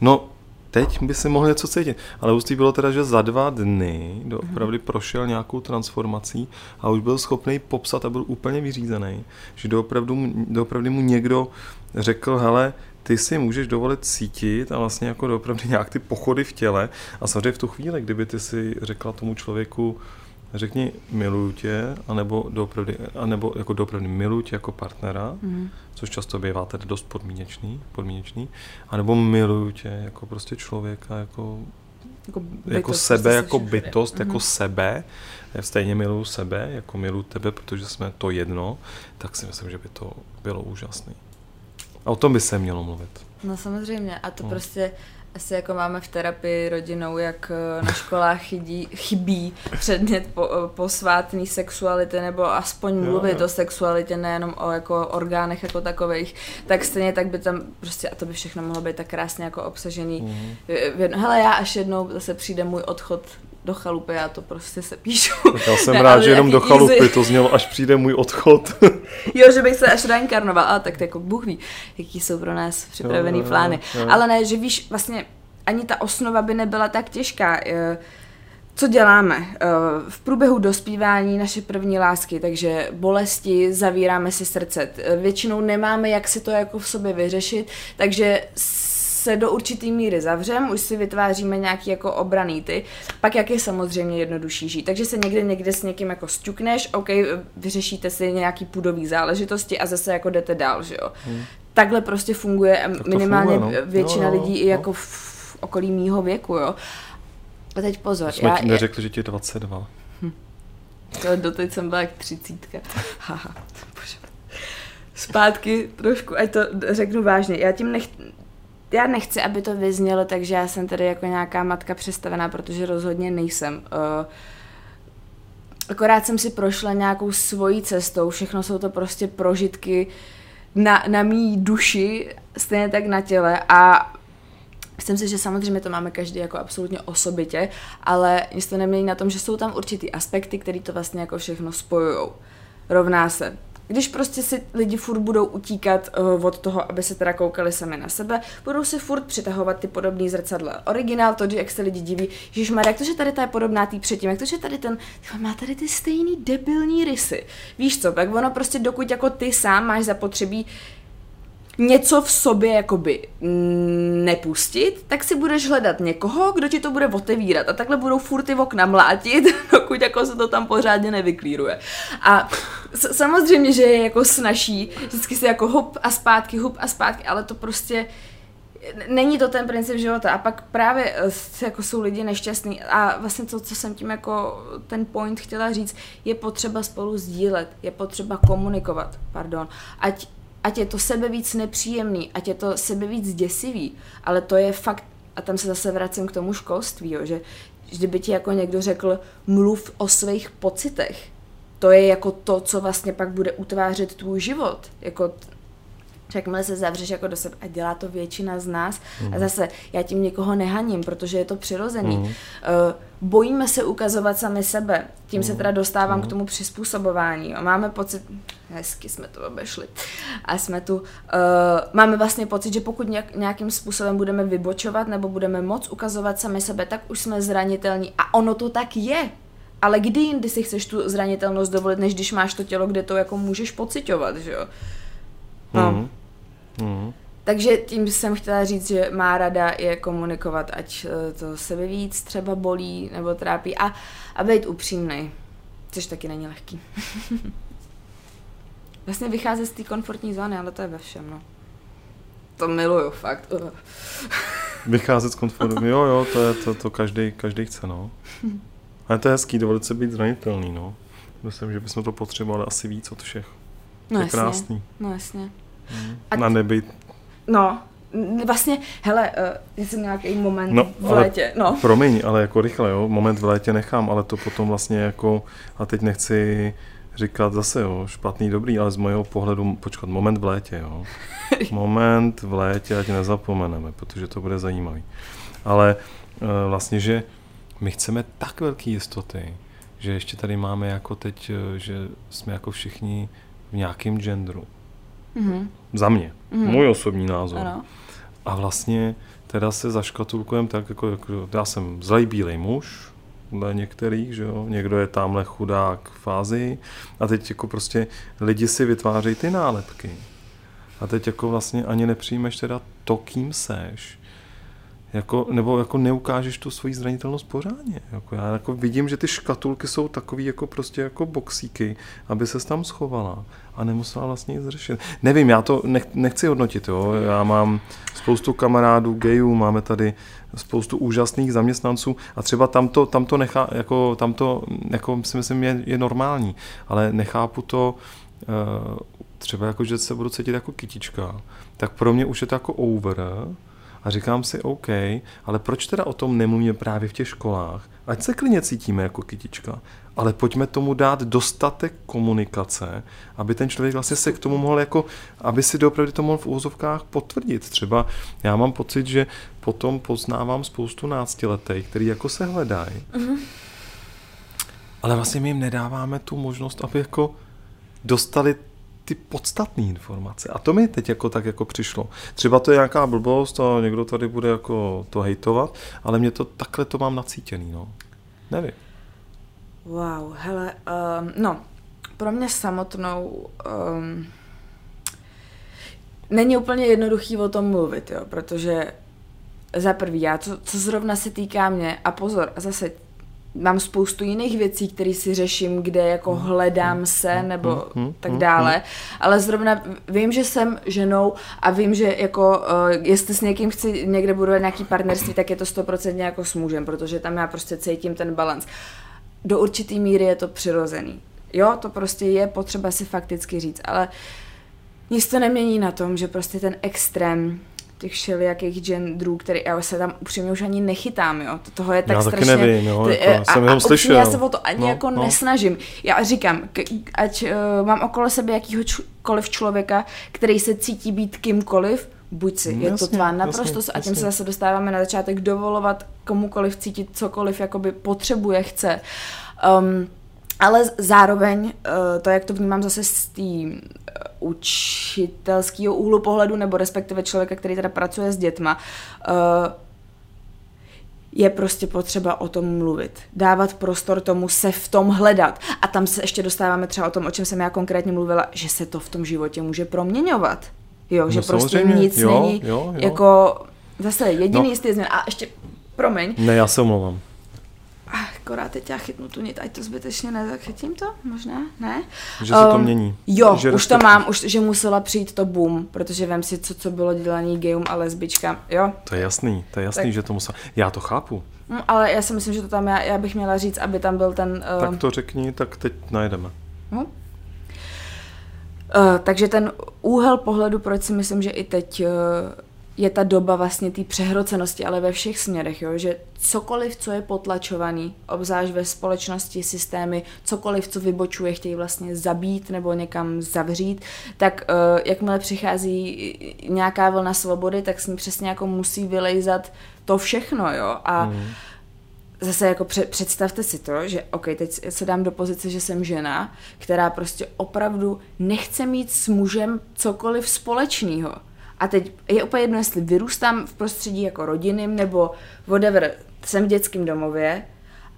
A: No, teď by si mohl něco cítit. Ale hustý bylo teda, že za dva dny opravdu prošel nějakou transformací a už byl schopný popsat a byl úplně vyřízený, že doopravdu, doopravdy mu někdo řekl, hele, ty si můžeš dovolit cítit a vlastně jako doopravdy nějak ty pochody v těle a samozřejmě v tu chvíli, kdyby ty si řekla tomu člověku, řekni miluju tě, anebo doopravdy, anebo jako doopravdy miluju tě jako partnera, mm. což často bývá tedy dost podmínečný, podmínečný, anebo miluju tě jako prostě člověka, jako jako, bytost, jako sebe, prostě jako bytost, mm. jako sebe, stejně miluju sebe, jako miluju tebe, protože jsme to jedno, tak si myslím, že by to bylo úžasné. A o tom by se mělo mluvit.
B: No samozřejmě. A to no. prostě asi jako máme v terapii rodinou, jak eh, na školách chybí, chybí předmět po, eh, posvátný sexuality, nebo aspoň mluvit jo, jo. o sexualitě, nejenom o jako orgánech jako takových, tak stejně tak by tam prostě, a to by všechno mohlo být tak krásně jako obsažený. Mm. Hele, já až jednou zase přijde můj odchod do chalupy, já to prostě se píšu.
A: Tak já jsem ne, rád, že jenom do chalupy, easy. to znělo, až přijde můj odchod.
B: jo, že bych se až reinkarnoval, a tak jako Bůh ví, jaký jsou pro nás připravený jo, jo, plány. Jo. Ale ne, že víš, vlastně ani ta osnova by nebyla tak těžká. Eh, co děláme? Eh, v průběhu dospívání naše první lásky, takže bolesti, zavíráme si srdce. Většinou nemáme, jak si to jako v sobě vyřešit, takže se do určitý míry zavřem, už si vytváříme nějaký jako obraný ty, pak jak je samozřejmě jednodušší žít. Takže se někde někde s někým jako stukneš, OK, vyřešíte si nějaký půdový záležitosti a zase jako jdete dál, že jo. Hmm. Takhle prostě funguje tak minimálně funguje, no. většina no, no, lidí no. i jako v okolí mýho věku, jo. A teď pozor.
A: Jsme já, ti neřekli, že ti je 22. Hm.
B: To doteď jsem byla jak třicítka. Haha, Zpátky trošku, ať to řeknu vážně. Já tím nech, já nechci, aby to vyznělo, takže já jsem tady jako nějaká matka přestavená, protože rozhodně nejsem. Uh, akorát jsem si prošla nějakou svojí cestou, všechno jsou to prostě prožitky na, na mý duši, stejně tak na těle a Myslím si, že samozřejmě to máme každý jako absolutně osobitě, ale nic to nemění na tom, že jsou tam určitý aspekty, které to vlastně jako všechno spojují. Rovná se když prostě si lidi furt budou utíkat uh, od toho, aby se teda koukali sami na sebe, budou si furt přitahovat ty podobné zrcadla. Originál to, jak se lidi diví, že jak to, že tady ta je podobná tý předtím, jak to, že tady ten, má tady ty stejný debilní rysy. Víš co, tak ono prostě dokud jako ty sám máš zapotřebí něco v sobě jakoby nepustit, tak si budeš hledat někoho, kdo ti to bude otevírat a takhle budou furt ty okna mlátit, dokud jako se to tam pořádně nevyklíruje. A s- samozřejmě, že je jako snaží vždycky si jako hup a zpátky, hup a zpátky, ale to prostě není to ten princip života. A pak právě eh, jako jsou lidi nešťastní a vlastně to, co jsem tím jako ten point chtěla říct, je potřeba spolu sdílet, je potřeba komunikovat, pardon. Ať ať je to sebe víc nepříjemný, ať je to sebe víc děsivý, ale to je fakt, a tam se zase vracím k tomu školství, jo, že kdyby ti jako někdo řekl, mluv o svých pocitech, to je jako to, co vlastně pak bude utvářet tvůj život. Jako Jakmile se zavřeš jako do sebe a dělá to většina z nás. Mm. A mhm. zase já tím někoho nehaním, protože je to přirozený. Mm. Uh, bojíme se ukazovat sami sebe. Tím mm. se mhm. teda dostávám mm. k mhm. tomu přizpůsobování. Máme pocit, hezky jsme to obešli, a jsme tu, uh, máme vlastně pocit, že pokud nějak, nějakým způsobem budeme vybočovat nebo budeme moc ukazovat sami sebe, tak už jsme zranitelní. A ono to tak je. Ale kdy jindy si chceš tu zranitelnost dovolit, než když máš to tělo, kde to jako můžeš pocitovat, že jo? No. Mm. Mm. Takže tím jsem chtěla říct, že má rada je komunikovat, ať eh, to sebe víc třeba bolí nebo trápí a, a být upřímný, což taky není lehký. vlastně vycházet z té komfortní zóny, ale to je ve všem, no. To miluju, fakt.
A: Vycházet z komfortu, jo, jo, to je to, to každý, každý chce, no. Ale to je hezký, dovolit se být zranitelný, no. Myslím, že bychom to potřebovali asi víc od všech.
B: No
A: je
B: jasně,
A: krásný.
B: No jasně.
A: Mm. A Na nebyt.
B: No, Vlastně, hele, uh, jsem nějaký moment no, v létě, no.
A: Promiň, ale jako rychle, jo, moment v létě nechám, ale to potom vlastně jako, a teď nechci říkat zase, jo, špatný, dobrý, ale z mého pohledu, počkat, moment v létě, jo. moment v létě, ať nezapomeneme, protože to bude zajímavý. Ale uh, vlastně, že my chceme tak velké jistoty, že ještě tady máme jako teď, eh, že jsme jako všichni v nějakém genderu. Mm-hmm. Za mě. Mm-hmm. Můj osobní názor. Ano. A vlastně teda se zaškatulkujeme tak, jako, jako já jsem zlej bílej muž, dle některých, že jo, někdo je tamhle chudák v fázi a teď jako prostě lidi si vytvářejí ty nálepky. A teď jako vlastně ani nepřijmeš teda to, kým seš jako, nebo jako neukážeš tu svoji zranitelnost pořádně. Jako já jako vidím, že ty škatulky jsou takový jako prostě jako boxíky, aby se tam schovala a nemusela vlastně nic řešit. Nevím, já to nech, nechci hodnotit, jo. Já mám spoustu kamarádů gayů, máme tady spoustu úžasných zaměstnanců a třeba tam to, tam to, nechá, jako, tam to jako si myslím je, je normální, ale nechápu to uh, třeba jako, že se budu cítit jako kytička, tak pro mě už je to jako over, a říkám si, OK, ale proč teda o tom nemluvíme právě v těch školách? Ať se klidně cítíme jako kytička, ale pojďme tomu dát dostatek komunikace, aby ten člověk vlastně se k tomu mohl jako, aby si doopravdy to mohl v úzovkách potvrdit. Třeba já mám pocit, že potom poznávám spoustu náctiletých, který jako se hledají. Mm-hmm. Ale vlastně my jim nedáváme tu možnost, aby jako dostali ty podstatné informace. A to mi teď jako tak jako přišlo. Třeba to je nějaká blbost a někdo tady bude jako to hejtovat, ale mě to takhle to mám nacítěný, no. Nevím.
B: Wow, hele, um, no, pro mě samotnou um, není úplně jednoduchý o tom mluvit, jo, protože za prvý, já, co, co zrovna se týká mě, a pozor, zase mám spoustu jiných věcí, které si řeším, kde jako hmm. hledám hmm. se nebo hmm. tak dále, ale zrovna vím, že jsem ženou a vím, že jako uh, jestli s někým chci někde budovat nějaký partnerství, tak je to stoprocentně jako s mužem, protože tam já prostě cítím ten balans. Do určitý míry je to přirozený. Jo, to prostě je potřeba si fakticky říct, ale nic to nemění na tom, že prostě ten extrém těch všelijakých genderů, který já se tam upřímně už ani nechytám, jo. Toho je tak
A: já
B: strašně...
A: taky nevím, jo, jako, a, jsem jenom a, slyšel.
B: Já se o to ani no, jako no. nesnažím. Já říkám, k, ať uh, mám okolo sebe jakýhokoliv člověka, který se cítí být kýmkoliv, buď si,
A: Mm,
B: je to
A: jasně,
B: tvá naprosto,
A: jasně,
B: a tím
A: jasně.
B: se zase dostáváme na začátek dovolovat komukoliv cítit cokoliv, jakoby potřebuje, chce. Um, ale zároveň uh, to, jak to vnímám zase z té učitelského úhlu pohledu, nebo respektive člověka, který teda pracuje s dětma, uh, je prostě potřeba o tom mluvit. Dávat prostor tomu se v tom hledat. A tam se ještě dostáváme třeba o tom, o čem jsem já konkrétně mluvila, že se to v tom životě může proměňovat. Jo,
A: No
B: že prostě nic
A: jo,
B: není
A: jo, jo.
B: jako zase jediný
A: No.
B: jistý změn. A ještě, promiň,
A: Ne, já se omlouvám.
B: Akorát teď já chytnu tu nit, ať to zbytečně nezachytím to, možná, ne?
A: Že se to
B: Um,
A: mění.
B: Jo,
A: Že
B: už to mám, už, že musela přijít to boom, protože vem si, co, co bylo dělaný gejům a lesbičkám, jo?
A: To je jasný, to je jasný,
B: Tak-
A: že to musel. Já to chápu.
B: Hm, ale já si myslím, že to tam já, já bych měla říct, aby tam byl ten... Uh,
A: Tak to řekni, tak teď najdeme.
B: Uh, takže ten úhel pohledu, proč si myslím, že i teď uh, je ta doba vlastně té přehrocenosti, ale ve všech směrech, jo? že cokoliv, co je potlačovaný, obzvlášť ve společnosti, systémy, cokoliv, co vybočuje, chtějí vlastně zabít nebo někam zavřít, tak uh, jakmile přichází nějaká vlna svobody, tak s ní přesně jako musí vylejzat to všechno, jo, a
A: Mhm.
B: zase jako pře- představte si to, že ok, teď se dám do pozice, že jsem žena, která prostě opravdu nechce mít s mužem cokoliv společného. A teď je úplně jedno, jestli vyrůstám v prostředí jako rodinným nebo whatever, jsem v dětském domově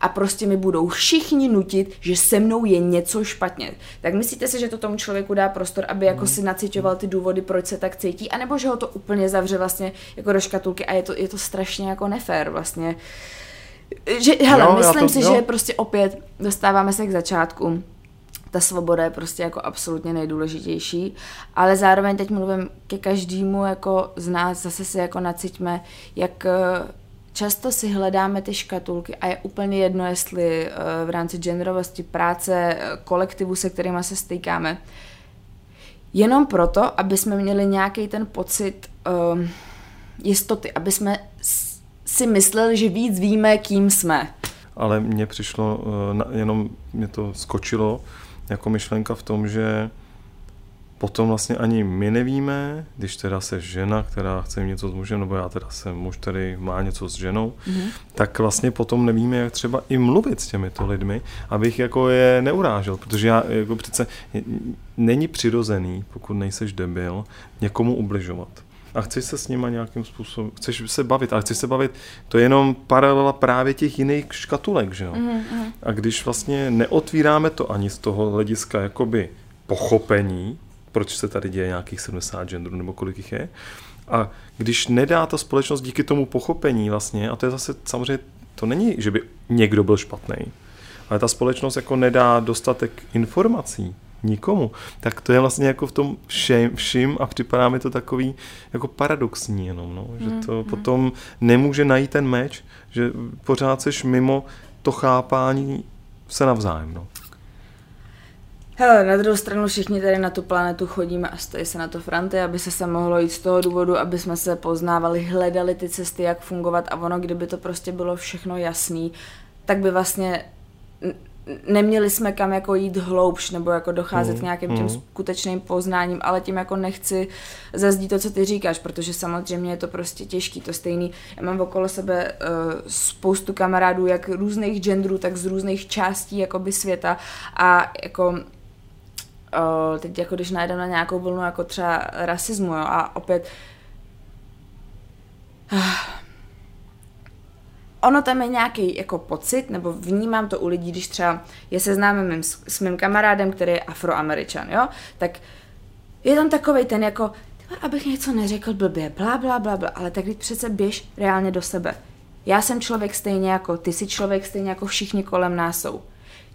B: a prostě mi budou všichni nutit, že se mnou je něco špatně. Tak myslíte si, že to tomu člověku dá prostor, aby jako si nacitoval ty důvody, proč se tak cítí, anebo že ho to úplně zavře vlastně jako do škatulky a je to, je to strašně jako nefér vlastně. Že, hele,
A: Jo,
B: myslím
A: to-
B: si,
A: jo.
B: že prostě opět dostáváme se k začátku. Ta svoboda je prostě jako absolutně nejdůležitější, ale zároveň teď mluvím ke každému jako z nás, zase si jako naciťme, jak eh, často si hledáme ty škatulky a je úplně jedno, jestli eh, v rámci genderovosti, práce, eh, kolektivu, se kterými se stýkáme, jenom proto, aby jsme měli nějaký ten pocit um, jistoty, aby jsme si mysleli, že víc víme, kým jsme.
A: Ale mně přišlo, jenom mě to skočilo jako myšlenka v tom, že potom vlastně ani my nevíme, když teda se žena, která chce mít něco s mužem, nebo já teda jsem muž, který má něco s ženou,
B: Mhm.
A: tak vlastně potom nevíme, jak třeba i mluvit s těmito lidmi, abych jako je neurážel, protože já jako přece není přirozený, pokud nejseš debil, někomu ubližovat. A chceš se s nima nějakým způsobem, chceš se bavit, ale chceš se bavit, to je jenom paralela právě těch jiných škatulek, že jo?
B: Mhm,
A: A když vlastně neotvíráme to ani z toho hlediska jakoby pochopení, proč se tady děje nějakých 70 genderů nebo kolik jich je, a když nedá ta společnost díky tomu pochopení vlastně, a to je zase samozřejmě, to není, že by někdo byl špatný, ale ta společnost jako nedá dostatek informací nikomu, tak to je vlastně jako v tom všem, všim a připadá mi to takový jako paradoxní jenom, no, že to potom nemůže najít ten meč, že pořád seš mimo to chápání se navzájem, no.
B: Hele, na druhou stranu všichni tady na tu planetu chodíme a stojí se na to fronty, aby se se mohlo jít z toho důvodu, aby jsme se poznávali, hledali ty cesty, jak fungovat a ono, kdyby to prostě bylo všechno jasný, tak by vlastně neměli jsme kam jako jít hloubš nebo jako docházet
A: Mhm,
B: k nějakým těm
A: mhm.
B: skutečným poznáním, ale tím jako nechci zazdít to, co ty říkáš, protože samozřejmě je to prostě těžký, to stejný. Já mám okolo sebe uh, spoustu kamarádů, jak různých genderů, tak z různých částí jakoby světa a jako uh, teď jako když najdeme na nějakou vlnu jako třeba rasismu, jo, a opět ono tam je nějaký jako pocit, nebo vnímám to u lidí, když třeba je seznámím s, s mým kamarádem, který je afroameričan, jo, tak je tam takovej ten jako, "Tyhle, abych něco neřekl blbě, blá, blá, blá, blá, ale tak teď přece běž reálně do sebe. Já jsem člověk stejně jako ty, jsi člověk stejně jako všichni kolem nás jsou.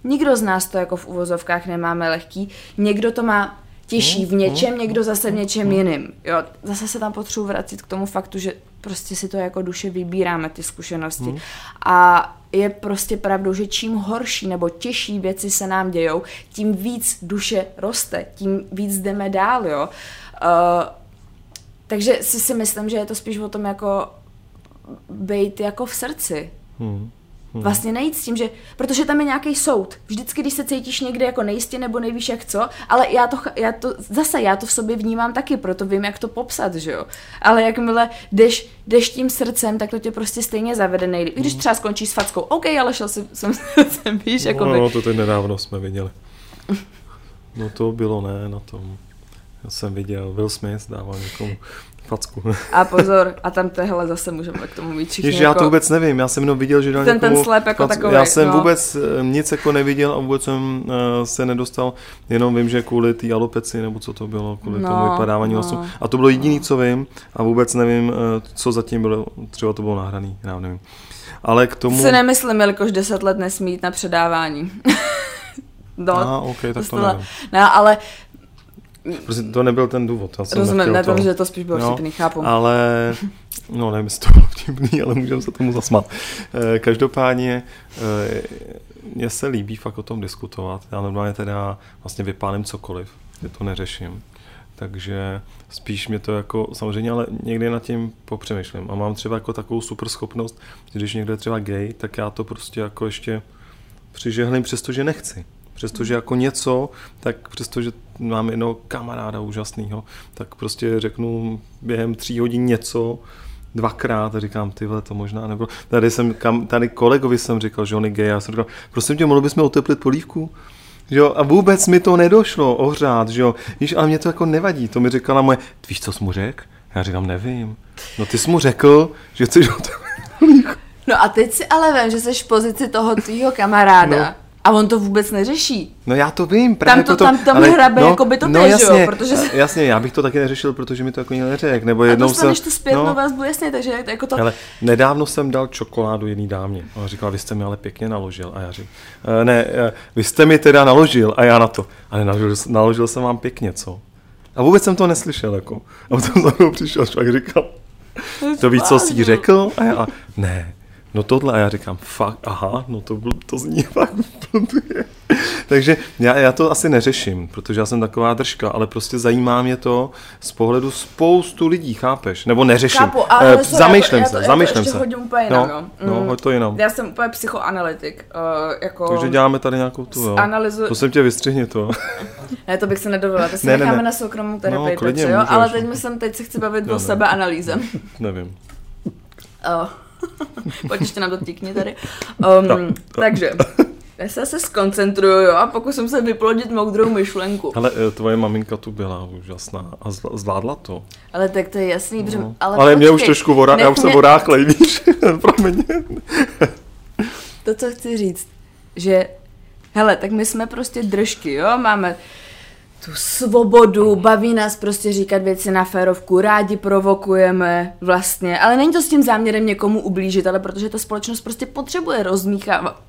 B: Nikdo z nás to jako v uvozovkách nemáme lehký, někdo to má těžší v něčem, někdo zase v něčem jiným. Jo, zase se tam potřebuji vracet k tomu faktu, že prostě si to jako duše vybíráme, ty zkušenosti. A je prostě pravdou, že čím horší nebo těžší věci se nám dějou, tím víc duše roste, tím víc jdeme dál, jo. Uh, takže si si myslím, že je to spíš o tom jako být jako v srdci.
A: Hmm.
B: Hmm. Vlastně nejít s tím, že, protože tam je nějaký soud. Vždycky, když se cítíš někde jako nejistě nebo nejvíš jak co, ale já to, já to, zase já to v sobě vnímám taky, proto vím, jak to popsat, že jo. Ale jakmile jdeš, jdeš tím srdcem, tak to tě prostě stejně zavede nejlíp. Když třeba skončíš s fackou, OK, ale šel jsem, jsem, jsem víš, jako
A: No, no, to teď nedávno jsme viděli. No to bylo ne na tom. Já jsem viděl, Will Smith dával někomu facku.
B: A pozor, a tam tehle zase můžeme k tomu mít všichni
A: Jež,
B: jako...
A: já to vůbec nevím, já jsem jenom viděl, že dal
B: Ten- ten
A: někomu
B: slep jako
A: facku.
B: takovej,
A: Já jsem
B: no.
A: vůbec eh, nic jako neviděl a vůbec jsem uh, se nedostal, jenom vím, že kvůli té alopeci, nebo co to bylo, kvůli
B: No,
A: tomu vypadávání
B: no.
A: hlasu. A to bylo jediné, co vím a vůbec nevím, uh, co zatím bylo, třeba to bylo nahraný, já nevím. Ale k tomu...
B: Si nemyslím, jelikož 10 let nesmí jít na předávání. no,
A: Ah, OK, tak to
B: stala-
A: nevím.
B: no, ale
A: Prostě to nebyl ten důvod. Já jsem
B: rozumím, ne,
A: to.
B: že to spíš bylo
A: No,
B: vtipný, chápu.
A: Ale, no nevím, jestli to bylo vtipný, ale můžeme se tomu zasmat. Eh, Každopádně eh, mně se líbí fakt o tom diskutovat. Já normálně teda vlastně vypálím cokoliv, že to neřeším. Takže spíš mě to jako, samozřejmě, ale někdy nad tím popřemýšlím. A mám třeba jako takovou super schopnost, že když někdo je třeba gay, tak já to prostě jako ještě přižehlím, přestože nechci. Přestože jako něco, tak přestože mám jednoho kamaráda úžasného, tak prostě řeknu během tří hodin něco, dvakrát a říkám, ty vole, to možná nebylo. Tady jsem, kam, tady kolegovi jsem říkal, že on je gay, já jsem říkal, prosím tě, mohli bychom oteplit polívku? Jo, a vůbec mi to nedošlo ohřát, že jo. Víš, ale mě to jako nevadí, to mi říkala moje, víš, co jsi mu řekl? Já říkám, nevím. No ty jsi mu řekl, že chceš oteplit polívku.
B: No a teď si ale vím, že jsi v pozici toho tvýho kamaráda.
A: No.
B: A on to vůbec neřeší.
A: No já to vím, právě
B: to-
A: proto,
B: tam- tam hrabe jako by to
A: no,
B: ty, že jo,
A: jasně,
B: protože se-
A: jasně, já bych to taky neřešil, protože mi to jako neřekl, nebo
B: A
A: jednou jsem,
B: dostaneš tu zpětnou
A: no,
B: vazbu, jasně, takže jako to...
A: ale nedávno jsem dal čokoládu jedné dámě. A ona říkala, vy jste mi ale pěkně naložil. A já říkám, "Eh, ne, eh, vy jste mi teda naložil. A já na to, ale naložil, naložil jsem vám pěkně, co? A vůbec jsem to neslyšel, jako. A potom za mnou přišel člověk říkal, to víš, co jsi jí řekl? A já, ne, no tohle. A já říkám, fakt, aha, no to, to zní fakt blbě. Takže já, já to asi neřeším, protože já jsem taková držka, ale prostě zajímá mě to z pohledu spoustu lidí, chápeš? Nebo neřeším.
B: Chápu, ale
A: Eh,
B: sorry,
A: zamýšlím
B: já to,
A: se,
B: já to,
A: zamýšlím
B: já to
A: se.
B: hodím úplně jinam,
A: no,
B: no.
A: no,
B: Mm.
A: hoď to jinam.
B: Já jsem úplně psychoanalytik. Uh, jako...
A: Takže děláme tady nějakou tu, jo.
B: Analyzu-
A: Prosím tě, vystřihni to.
B: Ne, to bych se nedovolila, to si
A: Ne,
B: ne,
A: ne,
B: necháme
A: ne.
B: na soukromou terapii,
A: No, klidně
B: Petře, jo?
A: můžeš.
B: ale teď, myslím, teď se chci bavit
A: No,
B: o
A: ne.
B: sebeanalýze.
A: Nevím.
B: Oh. Pojď ještě nám to tikni tady. Um,
A: No.
B: takže, já se zase skoncentruju jo, a pokusím se vyplodit moudrou myšlenku.
A: Ale eh, tvoje maminka tu byla úžasná a zvládla to.
B: Ale tak to je jasný, protože...
A: No.
B: Ale,
A: Ale mě už
B: počkej,
A: trošku vorá, já už jsem
B: mě-
A: voráchlej, víš, promiň.
B: To, co chci říct, že hele, tak my jsme prostě držky, jo, máme tu svobodu, baví nás prostě říkat věci na férovku, rádi provokujeme vlastně, ale není to s tím záměrem někomu ublížit, ale protože ta společnost prostě potřebuje rozmíchávat.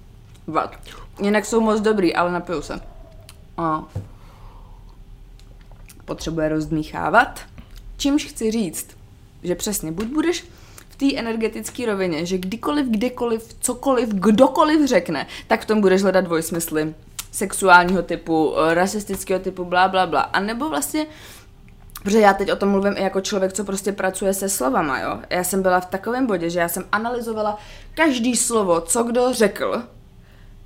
B: Jinak jsou moc dobrý, ale napiju se. A. Potřebuje rozdmíchávat. Čímž chci říct, že přesně buď budeš v té energetické rovině, že kdykoliv, kdekoliv, cokoliv, kdokoliv řekne, tak v tom budeš hledat dvojsmysly sexuálního typu, eh, rasistického typu, bla, bla, bla. A nebo vlastně Protože já teď o tom mluvím i jako člověk, co prostě pracuje se slovama, jo. Já jsem byla v takovém bodě, že já jsem analyzovala každý slovo, co kdo řekl,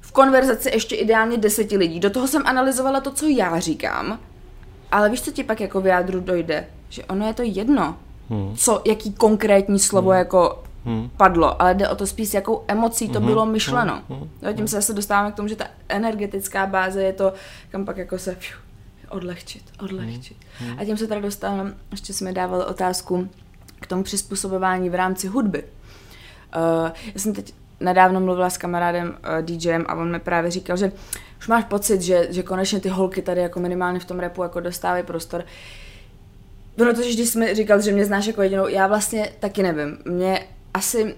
B: v konverzaci ještě ideálně deseti lidí. Do toho jsem analyzovala to, co já říkám, ale víš, co ti pak jako v jádru dojde? Že ono je to jedno,
A: Hmm.
B: co, jaký konkrétní slovo jako
A: Hmm.
B: padlo, ale jde o to spíš, jakou emocí to
A: Mhm,
B: bylo myšleno.
A: mhm,
B: Jo, tím se zase dostáváme k tomu, že ta energetická báze je to, kam pak jako se fiu, odlehčit, odlehčit.
A: Mhm,
B: A tím se tady dostávám, ještě jsme dávali otázku k tomu přizpůsobování v rámci hudby. Uh, já jsem teď nedávno mluvila s kamarádem uh, DJem a on mi právě říkal, že už máš pocit, že, že konečně ty holky tady jako minimálně v tom repu jako dostávají prostor. Bylo to, že když jsi mi říkal, že mě znáš jako jedinou, já vlastně taky nevím. Mě asi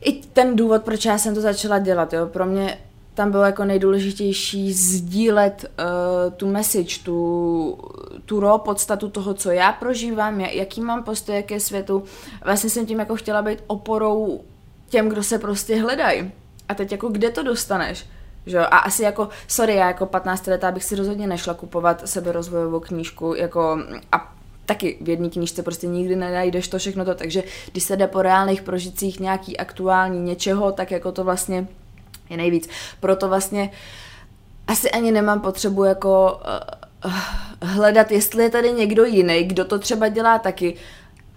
B: i ten důvod, proč já jsem to začala dělat, jo, pro mě tam bylo jako nejdůležitější sdílet uh, tu message, tu, tu raw podstatu toho, co já prožívám, ja- jaký mám postoj ke světu. Vlastně jsem tím jako chtěla být oporou těm, kdo se prostě hledají. A teď jako kde to dostaneš? Že? A asi jako, sorry, já jako 15 letá bych si rozhodně nešla kupovat seberozvojovou knížku jako a taky v jedné knížce prostě nikdy nenajdeš to všechno to, takže když se jde po reálných prožitcích nějaký aktuální něčeho, tak jako to vlastně je nejvíc. Proto vlastně asi ani nemám potřebu jako uh, hledat, jestli je tady někdo jiný, kdo to třeba dělá taky.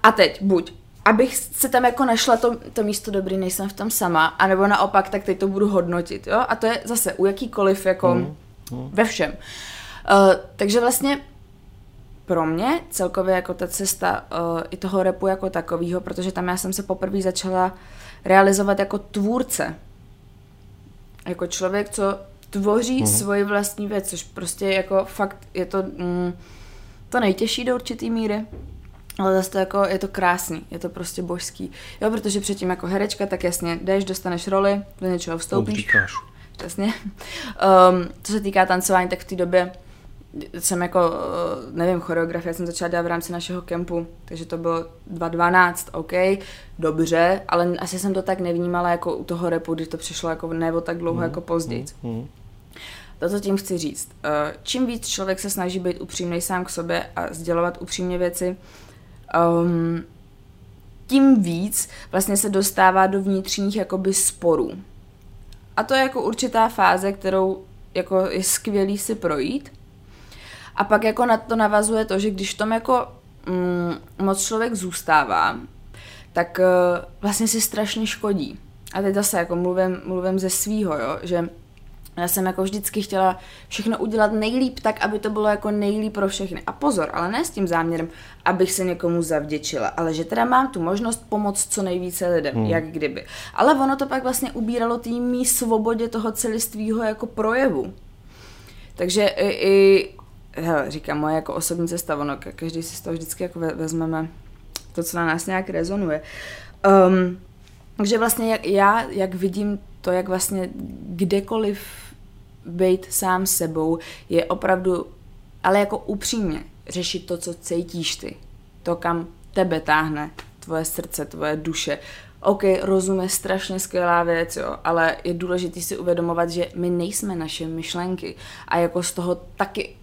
B: A teď buď abych se tam jako našla to, to místo dobrý, nejsem v tom sama, anebo naopak, tak teď to budu hodnotit, jo? A to je zase u jakýkoliv, jako mm, mm. ve všem. Uh, takže vlastně pro mě celkově jako ta cesta uh, i toho repu jako takového, protože tam já jsem se poprvé začala realizovat jako tvůrce. Jako člověk, co tvoří mm. svoji vlastní věc, což prostě jako fakt je to mm, to nejtěžší do určitý míry. Ale zase to jako, je to krásný, je to prostě božský. Jo, protože předtím jako herečka, tak jasně, jdeš, dostaneš roli, do něčeho vstoupíš. Přesně. Um, co se týká tancování, tak v té době jsem jako, eh, nevím, choreografie jsem začala dělat v rámci našeho kempu, takže to bylo 2012, OK, dobře, ale asi jsem to tak nevnímala jako u toho repu, když to přišlo jako nebo tak dlouho mm, jako později. Mm. To, co tím chci říct, eh, čím víc člověk se snaží být upřímný sám k sobě a sdělovat upřímně věci, um, tím víc vlastně se dostává do vnitřních jakoby sporů. A to je jako určitá fáze, kterou jako je skvělý si projít, a pak jako na to navazuje to, že když v tom jako mm, moc člověk zůstává, tak uh, vlastně si strašně škodí. A teď zase jako mluvím, mluvím ze svýho, jo, že já jsem jako vždycky chtěla všechno udělat nejlíp tak, aby to bylo jako nejlíp pro všechny. A pozor, ale ne s tím záměrem, abych se někomu zavděčila, ale že teda mám tu možnost pomoct co nejvíce lidem, hmm. jak kdyby. Ale ono to pak vlastně ubíralo tým svobodě toho celistvého jako projevu. Takže i, i říkám, moje jako osobní cesta, ono, každý si z toho vždycky jako vezmeme to, co na nás nějak rezonuje. Um, takže vlastně jak, já, jak vidím to, jak vlastně kdekoliv být sám sebou, je opravdu, ale jako upřímně, řešit to, co cítíš ty. To, kam tebe táhne tvoje srdce, tvoje duše. OK, rozum je strašně skvělá věc, jo, ale je důležité si uvědomovat, že my nejsme naše myšlenky a jako z toho taky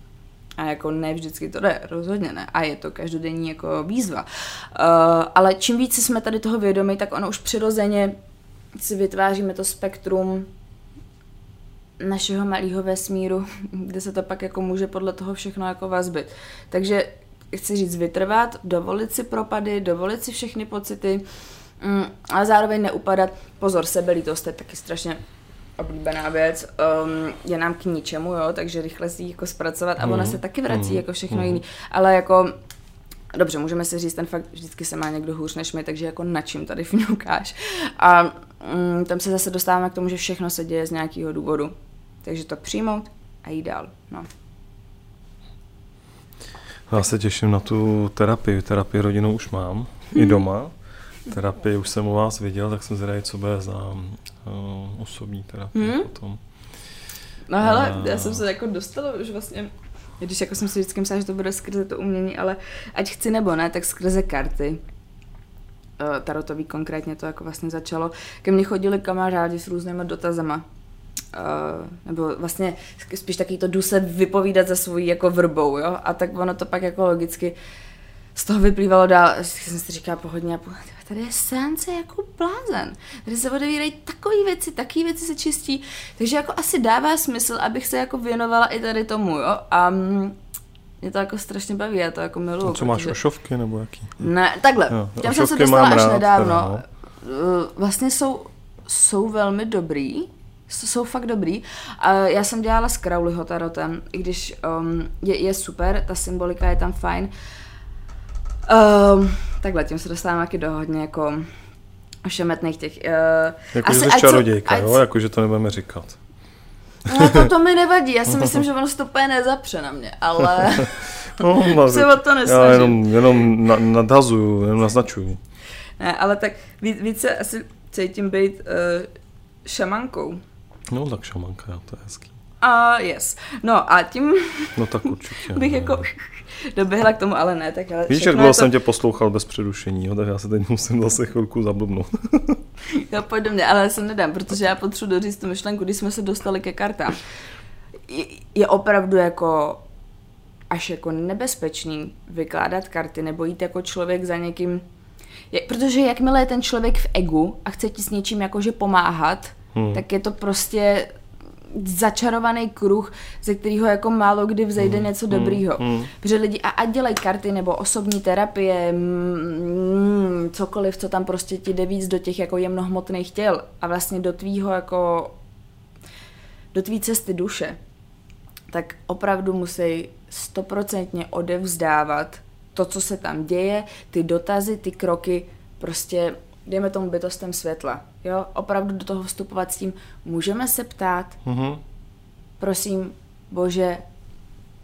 B: a jako ne vždycky to jde, rozhodně ne. A je to každodenní jako výzva. Uh, ale čím více jsme tady toho vědomí, tak ono už přirozeně si vytváříme to spektrum našeho malého vesmíru, kde se to pak jako může podle toho všechno jako vazbit. Takže chci říct vytrvat, dovolit si propady, dovolit si všechny pocity, mm, ale zároveň neupadat. Pozor, sebelítost je taky strašně oblíbená věc, um, je nám k ničemu, jo, takže rychle si ji jako zpracovat a ona mhm. se taky vrací mm. jako všechno mm. jiný, ale jako Dobře, můžeme si říct ten fakt, vždycky se má někdo hůř než my, takže jako na čím tady fňukáš. A mm, tam se zase dostáváme k tomu, že všechno se děje z nějakého důvodu. Takže to přijmout a jít dál. No.
A: Já se těším na tu terapii. Terapii rodinou už mám, hmm. i doma terapii už jsem u vás viděl, tak jsem zvědavý, co bude za uh, osobní terapii hmm? potom.
B: No hele, uh, já jsem se jako dostala už vlastně, když jako jsem si vždycky myslela, že to bude skrze to umění, ale ať chci nebo ne, tak skrze karty. Uh, tarotový konkrétně to jako vlastně začalo. Ke mně chodili kamarádi s různými dotazama. Uh, nebo vlastně spíš taky to jdu se vypovídat za svojí jako vrbou, jo, a tak ono to pak jako logicky z toho vyplývalo dál, jsem si říkala pohodně, tady je seance jako blázen. Tady se odevírají takové věci, takové věci se čistí. Takže jako asi dává smysl, abych se jako věnovala i tady tomu, jo. A mm, mě to jako strašně baví, já to jako miluju. A
A: co máš, ošovky nebo jaký?
B: Ne, takhle, jo, těm jsem se dostala až rád, nedávno. Teda, no. Uh, vlastně jsou, jsou velmi dobrý, jsou fakt dobrý. Já jsem dělala s Crowleyho tarotem, i když um, je, je super, ta symbolika je tam fajn. Um, takhle, tím se dostáváme taky do hodně jako ošemetných těch... Uh,
A: jako, asi, že jsi čarodějka, ať, jo? Jako, že to nebudeme říkat.
B: No, to, to mi nevadí, já si myslím, že ono to úplně nezapře na mě, ale no, no se o to nesnažím.
A: Já jenom, jenom na, nadhazuju, jenom naznačuju.
B: Ne, ale tak víc, více asi cítím být uh, šamankou.
A: No tak šamanka, to je hezký.
B: A uh, yes. No a tím
A: no tak určitě.
B: bych no. jako doběhla k tomu, ale ne. Tak ale
A: Víš, jak dlouho to... jsem tě poslouchal bez přerušení, jo, tak já se teď musím zase chvilku zablbnout.
B: jo, pojď do mě, ale já se nedám, protože já potřebuji doříct tu myšlenku, když jsme se dostali ke kartám. Je, je opravdu jako až jako nebezpečný vykládat karty nebo jít jako člověk za někým, je, protože jakmile je ten člověk v egu a chce ti s něčím jakože pomáhat, hmm. tak je to prostě začarovaný kruh, ze kterého jako málo kdy vzejde hmm. něco hmm. dobrýho. Hmm. Protože lidi a ať dělají karty nebo osobní terapie, mm, cokoliv, co tam prostě ti jde víc do těch jako jemnohmotných těl a vlastně do tvýho jako do tvý cesty duše, tak opravdu musí stoprocentně odevzdávat to, co se tam děje, ty dotazy, ty kroky, prostě dejme tomu bytostem světla. Jo, opravdu do toho vstupovat s tím, můžeme se ptát, mm-hmm. prosím, bože,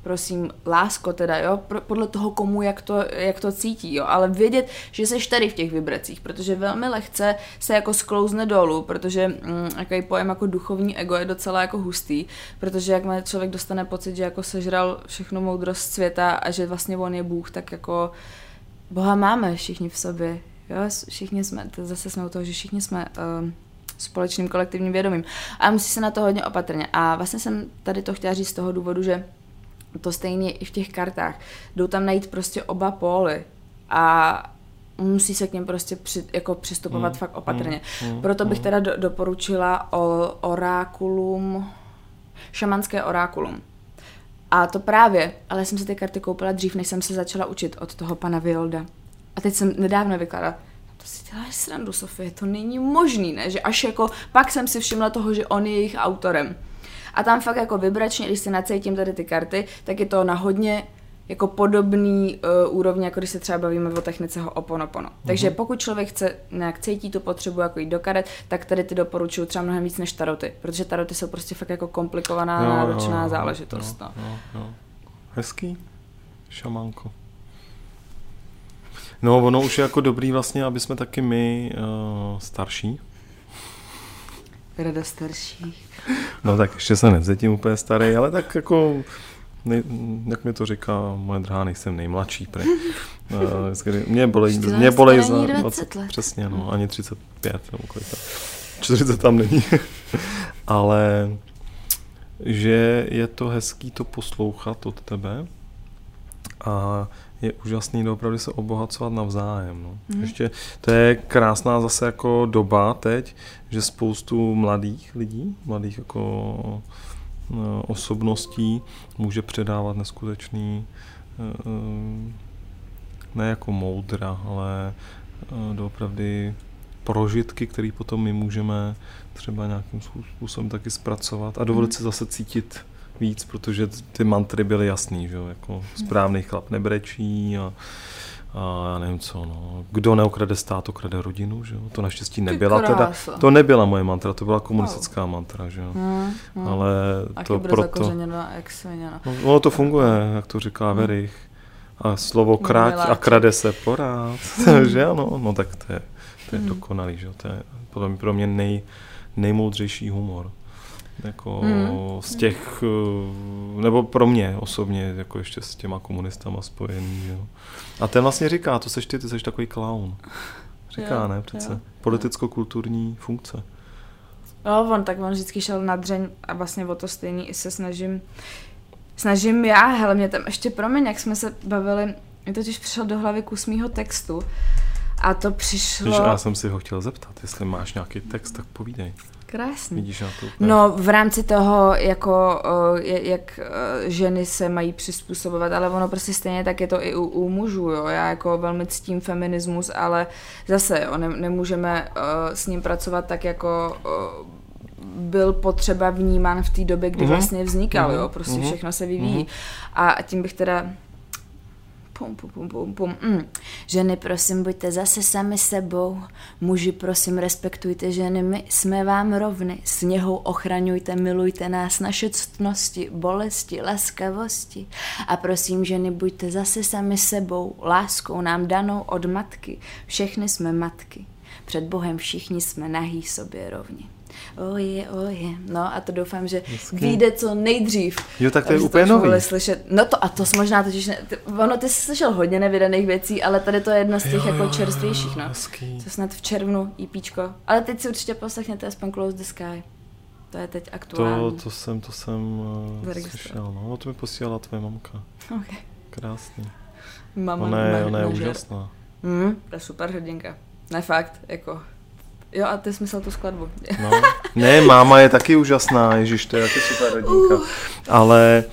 B: prosím, lásko teda, jo, podle toho komu, jak to, jak to cítí, jo, ale vědět, že jsi tady v těch vibracích, protože velmi lehce se jako sklouzne dolů, protože mm, jaký pojem jako duchovní ego je docela jako hustý, protože jak má člověk dostane pocit, že jako sežral všechnu moudrost světa a že vlastně on je Bůh, tak jako Boha máme všichni v sobě, jo, všichni jsme, to zase jsme u toho, že všichni jsme uh, společným kolektivním vědomím. A musí se na to hodně opatrně. A vlastně jsem tady to chtěla říct z toho důvodu, že to stejně i v těch kartách. Jdou tam najít prostě oba póly a musí se k něm prostě při, jako přistupovat hmm, fakt opatrně. Hmm, Proto bych hmm. teda do, doporučila o orákulum, šamanské orákulum. A to právě, ale jsem si ty karty koupila dřív, než jsem se začala učit od toho pana Violda. A teď jsem nedávno vykládala, to si děláš srandu, Sofie, to není možný, ne? Že až jako, pak jsem si všimla toho, že on je jejich autorem. A tam fakt jako vybračně, když si nacítím tady ty karty, tak je to na hodně jako podobný uh, úrovně, jako když se třeba bavíme o technice Ho'oponopono. Mm-hmm. Takže pokud člověk chce nějak cítí tu potřebu jako jít do karet, tak tady ty doporučuju třeba mnohem víc než taroty, protože taroty jsou prostě fakt jako komplikovaná, no, náročná no, záležitost. No, no, no.
A: Hezký, šamanko. No, ono už je jako dobrý vlastně, aby jsme taky my uh, starší.
B: Rada starší.
A: No tak ještě se nevzetím úplně starý, ale tak jako, nej, jak mi to říká moje drahá, nejsem nejmladší. Pre. Uh, mě bolej, mě bolej za 20, 20 let. Přesně, no, ani 35 nebo kolik 40 tam není. ale že je to hezký to poslouchat od tebe a je úžasný opravdu se obohacovat navzájem. No. Mm. Ještě to je krásná zase jako doba teď, že spoustu mladých lidí, mladých jako no, osobností může předávat neskutečný eh, ne jako moudra, ale eh, doopravdy prožitky, které potom my můžeme třeba nějakým způsobem taky zpracovat a dovolit mm. se zase cítit víc, protože ty mantry byly jasný, že jo, jako správný chlap nebrečí a, a já nevím co, no. Kdo neokrade stát, okrade rodinu, že jo? To naštěstí nebyla teda, to nebyla moje mantra, to byla komunistická wow. mantra, že jo? Hmm, hmm. Ale to proto... No, ono to funguje, jak to říká hmm. Verich. A slovo krať a krade se porád, že ano, no tak to je, to je hmm. dokonalý, že jo? To je podle mě pro mě nej, nejmoudřejší humor jako hmm. z těch, eh, nebo pro mě osobně, jako ještě s těma komunistama spojený. Jo. A ten vlastně říká, to seš ty, ty seš takový clown. Říká, jo, ne, přece. Politicko-kulturní funkce.
B: No, on tak on vždycky šel na dřeň a vlastně o to stejný i se snažím snažím já, hele, mě tam ještě promiň, jak jsme se bavili, mi totiž přišel do hlavy kus mýho textu a to přišlo... Víš,
A: já jsem si ho chtěl zeptat, jestli máš nějaký text, tak povídej.
B: Krásný.
A: Vidíš na to úplně.
B: No v rámci toho, jako jak ženy se mají přizpůsobovat, ale ono prostě stejně tak je to i u, u mužů, jo. Já jako velmi ctím feminismus, ale zase, jo, ne, nemůžeme s ním pracovat tak jako byl potřeba vnímán v té době, kdy mm-hmm. vlastně vznikal, mm-hmm. jo, prostě mm-hmm. všechno se vyvíjí. Mm-hmm. A tím bych teda Pum, pum, pum, pum, pum. Mm. Ženy, prosím, buďte zase sami sebou. Muži, prosím, respektujte ženy, my jsme vám rovny. Sněhou ochraňujte, milujte nás, naše ctnosti, bolesti, laskavosti. A prosím, ženy, buďte zase sami sebou, láskou nám danou od matky. Všechny jsme matky. Před Bohem všichni jsme nahý sobě rovni oje, oje. No a to doufám, že Hezky. vyjde co nejdřív.
A: Jo, tak to je úplně nový.
B: Slyšet. No to a to možná totiž, ne, ty, ono ty jsi slyšel hodně nevydaných věcí, ale tady to je jedna z těch jo, jako čerstvějších, no. Hezký. Co snad v červnu, EPčko. Ale teď si určitě poslechněte aspoň Close the Sky. to je teď aktuální.
A: To, to jsem, to jsem uh, slyšel, no. no. To mi posílala tvoje mamka.
B: Okay.
A: Krásný.
B: Mama,
A: ona je, ona je úžasná.
B: Mm, to je super hrdinka. Ne fakt, jako Jo, a ty jsi myslel tu skladbu.
A: No. Ne, máma je taky úžasná, ježiš, to je taky super rodinka. Uh. Ale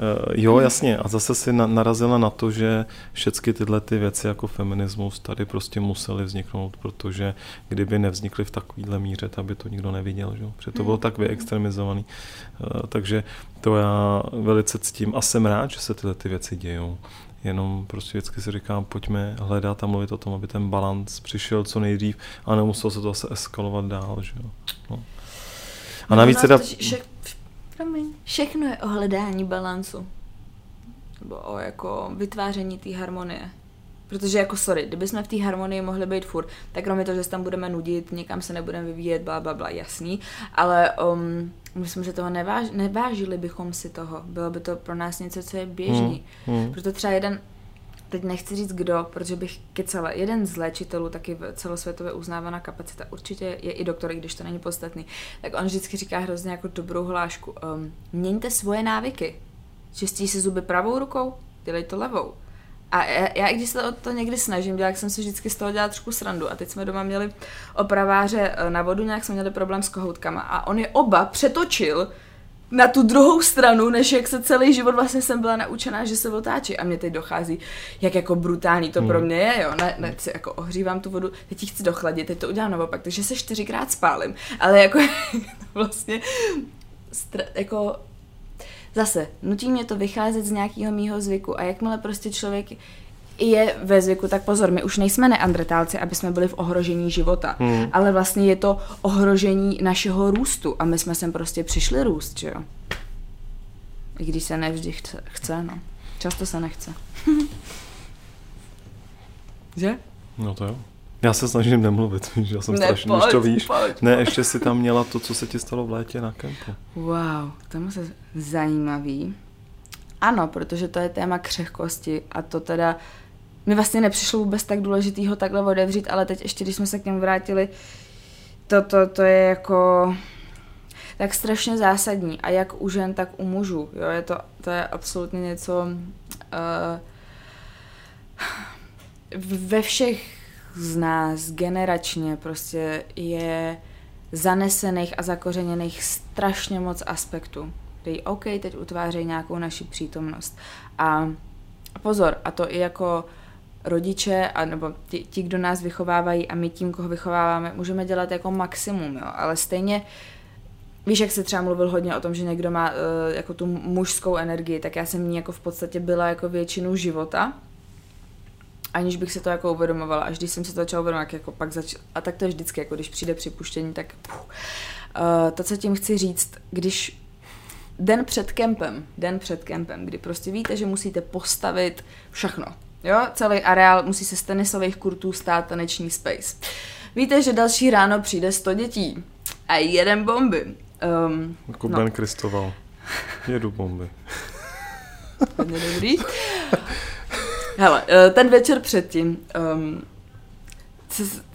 A: eh, jo, jasně, a zase si narazila na to, že všechny tyhle ty věci jako feminismus tady prostě musely vzniknout, protože kdyby nevznikly v takovýhle míře, tak by to nikdo neviděl, že? protože to bylo hmm. tak vyextremizovaný. Eh, takže to já velice ctím a jsem rád, že se tyhle ty věci dějou jenom prostě vždycky si říkám, pojďme hledat a mluvit o tom, aby ten balans přišel co nejdřív a nemuselo se to zase eskalovat dál, že jo. No.
B: A navíc teda... Promiň, všechno je o hledání balancu. Nebo o jako vytváření té harmonie. Protože jako sorry, kdyby jsme v té harmonii mohli být furt, tak kromě toho, že se tam budeme nudit, někam se nebudeme vyvíjet, bla, bla, bla, jasný, ale um, myslím, že toho neváž, nevážili bychom si toho. Bylo by to pro nás něco, co je běžný. Hmm, hmm. Proto třeba jeden, teď nechci říct kdo, protože bych kecala, jeden z léčitelů, taky celosvětově uznávaná kapacita, určitě je i doktor, i když to není podstatný, tak on vždycky říká hrozně jako dobrou hlášku. Um, měňte svoje návyky. Čistí si zuby pravou rukou, dělej to levou. A já, já i když se to, to někdy snažím dělat, jsem si vždycky z toho dělat trošku srandu. A teď jsme doma měli opraváře eh, na vodu, nějak jsme měli problém s kohoutkama. A on je oba přetočil na tu druhou stranu, než jak se celý život vlastně jsem byla naučená, že se otáčí. A mě teď dochází, jak jako brutální to hmm. pro mě je, jo. Ne, ne, si jako ohřívám tu vodu, teď ji chci dochladit, teď to udělám naopak, takže se čtyřikrát spálím. Ale jako vlastně stra, jako Zase, nutí mě to vycházet z nějakého mýho zvyku a jakmile prostě člověk je ve zvyku, tak pozor, my už nejsme neandretálci, aby jsme byli v ohrožení života, hmm. ale vlastně je to ohrožení našeho růstu a my jsme sem prostě přišli růst, že jo? I když se nevždy chce, chce no. Často se nechce. že?
A: No to jo. Já se snažím nemluvit, že já jsem ne, strašný, pojď, to víš. Pojď, ne, ještě si tam měla to, co se ti stalo v létě na kempu.
B: Wow, to je se zajímavý. Ano, protože to je téma křehkosti a to teda mi vlastně nepřišlo vůbec tak důležitý takhle odevřít, ale teď ještě, když jsme se k němu vrátili, to, to, to je jako tak strašně zásadní a jak u žen, tak u mužů. Jo, je to, to je absolutně něco uh, ve všech z nás generačně prostě je zanesených a zakořeněných strašně moc aspektů. Dej OK, teď utvářejí nějakou naši přítomnost. A pozor, a to i jako rodiče, a nebo ti, ti, kdo nás vychovávají a my tím, koho vychováváme, můžeme dělat jako maximum, jo, ale stejně Víš, jak se třeba mluvil hodně o tom, že někdo má uh, jako tu mužskou energii, tak já jsem ní jako v podstatě byla jako většinu života aniž bych se to jako uvědomovala. Až když jsem se to začala uvědomovat, jako pak zač... a tak to je vždycky, jako když přijde připuštění, tak puh. Uh, to, co tím chci říct, když den před kempem, den před kempem, kdy prostě víte, že musíte postavit všechno, jo, celý areál musí se z tenisových kurtů stát taneční space. Víte, že další ráno přijde 100 dětí a jeden bomby. Um,
A: jako no. Ben Kristoval. Jedu bomby.
B: Hodně dobrý. Hele, eh, ten večer předtím, um,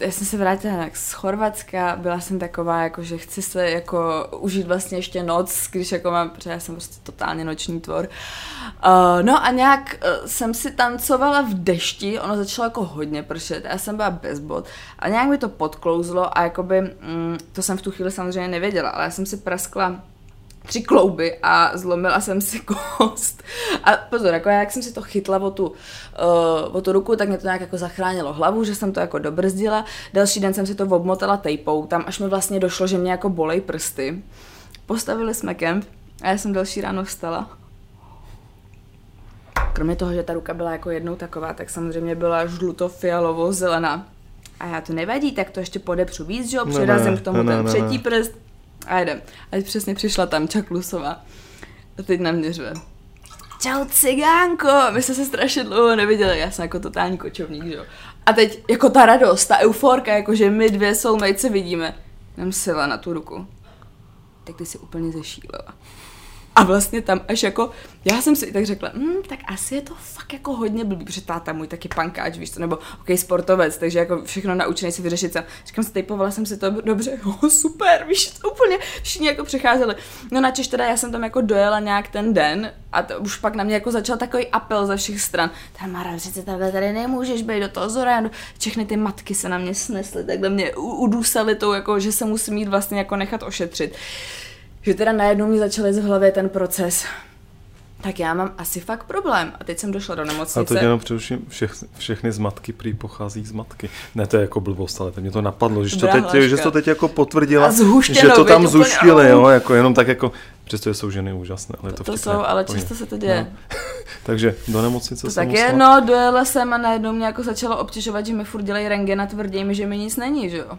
B: já jsem se vrátila z Chorvatska, byla jsem taková, jako, že chci se jako užít vlastně ještě noc, když jako mám, protože já jsem prostě totálně noční tvor. Uh, no a nějak uh, jsem si tancovala v dešti, ono začalo jako hodně pršet, já jsem byla bez bod a nějak mi to podklouzlo a jakoby, mm, to jsem v tu chvíli samozřejmě nevěděla, ale já jsem si praskla tři klouby a zlomila jsem si kost. A pozor, jako já, jak jsem si to chytla o tu, uh, o tu ruku, tak mě to nějak jako zachránilo hlavu, že jsem to jako dobrzdila. Další den jsem si to obmotala tejpou, tam až mi vlastně došlo, že mě jako bolej prsty. Postavili jsme kemp a já jsem další ráno vstala. Kromě toho, že ta ruka byla jako jednou taková, tak samozřejmě byla žluto-fialovo zelená. A já to nevadí, tak to ještě podepřu víc, že jo, přirazím k tomu ne, ten ne, třetí ne. prst, a jdem. A teď přesně přišla tam Čaklusová. A teď na mě řve. Čau cigánko, my jsme se strašně dlouho neviděli, já jsem jako totální kočovník, že jo. A teď jako ta radost, ta euforka, jako že my dvě soulmates se vidíme. Nám sila na tu ruku. Tak ty si úplně zešílela. A vlastně tam až jako, já jsem si tak řekla, hm, tak asi je to fakt jako hodně blbý, protože táta můj taky pankáč, víš co, nebo ok, sportovec, takže jako všechno naučený si vyřešit sám. Říkám si, typovala jsem si to dobře, oh, super, víš, to úplně všichni jako přecházeli. No načež teda já jsem tam jako dojela nějak ten den a to už pak na mě jako začal takový apel ze všech stran. Tamara, přece takhle tady nemůžeš být do toho Zoránu. Všechny ty matky se na mě snesly, takhle mě udusali tou, jako, že se musím mít vlastně jako nechat ošetřit že teda najednou mi začaly z hlavy ten proces. Tak já mám asi fakt problém. A teď jsem došla do nemocnice.
A: A to jenom především všech, všechny z matky prý pochází z matky. Ne, to je jako blbost, ale to mě to napadlo, že to, teď, že to teď jako potvrdila, že to tam zušili, jo, jako jenom tak jako, přestože jsou ženy úžasné. Ale to,
B: to jsou, ale často se to děje. No.
A: Takže do nemocnice to
B: tak je, no, dojela jsem a najednou mě jako začalo obtěžovat, že mi furt dělají rengen a tvrdí mi, že mi nic není, že jo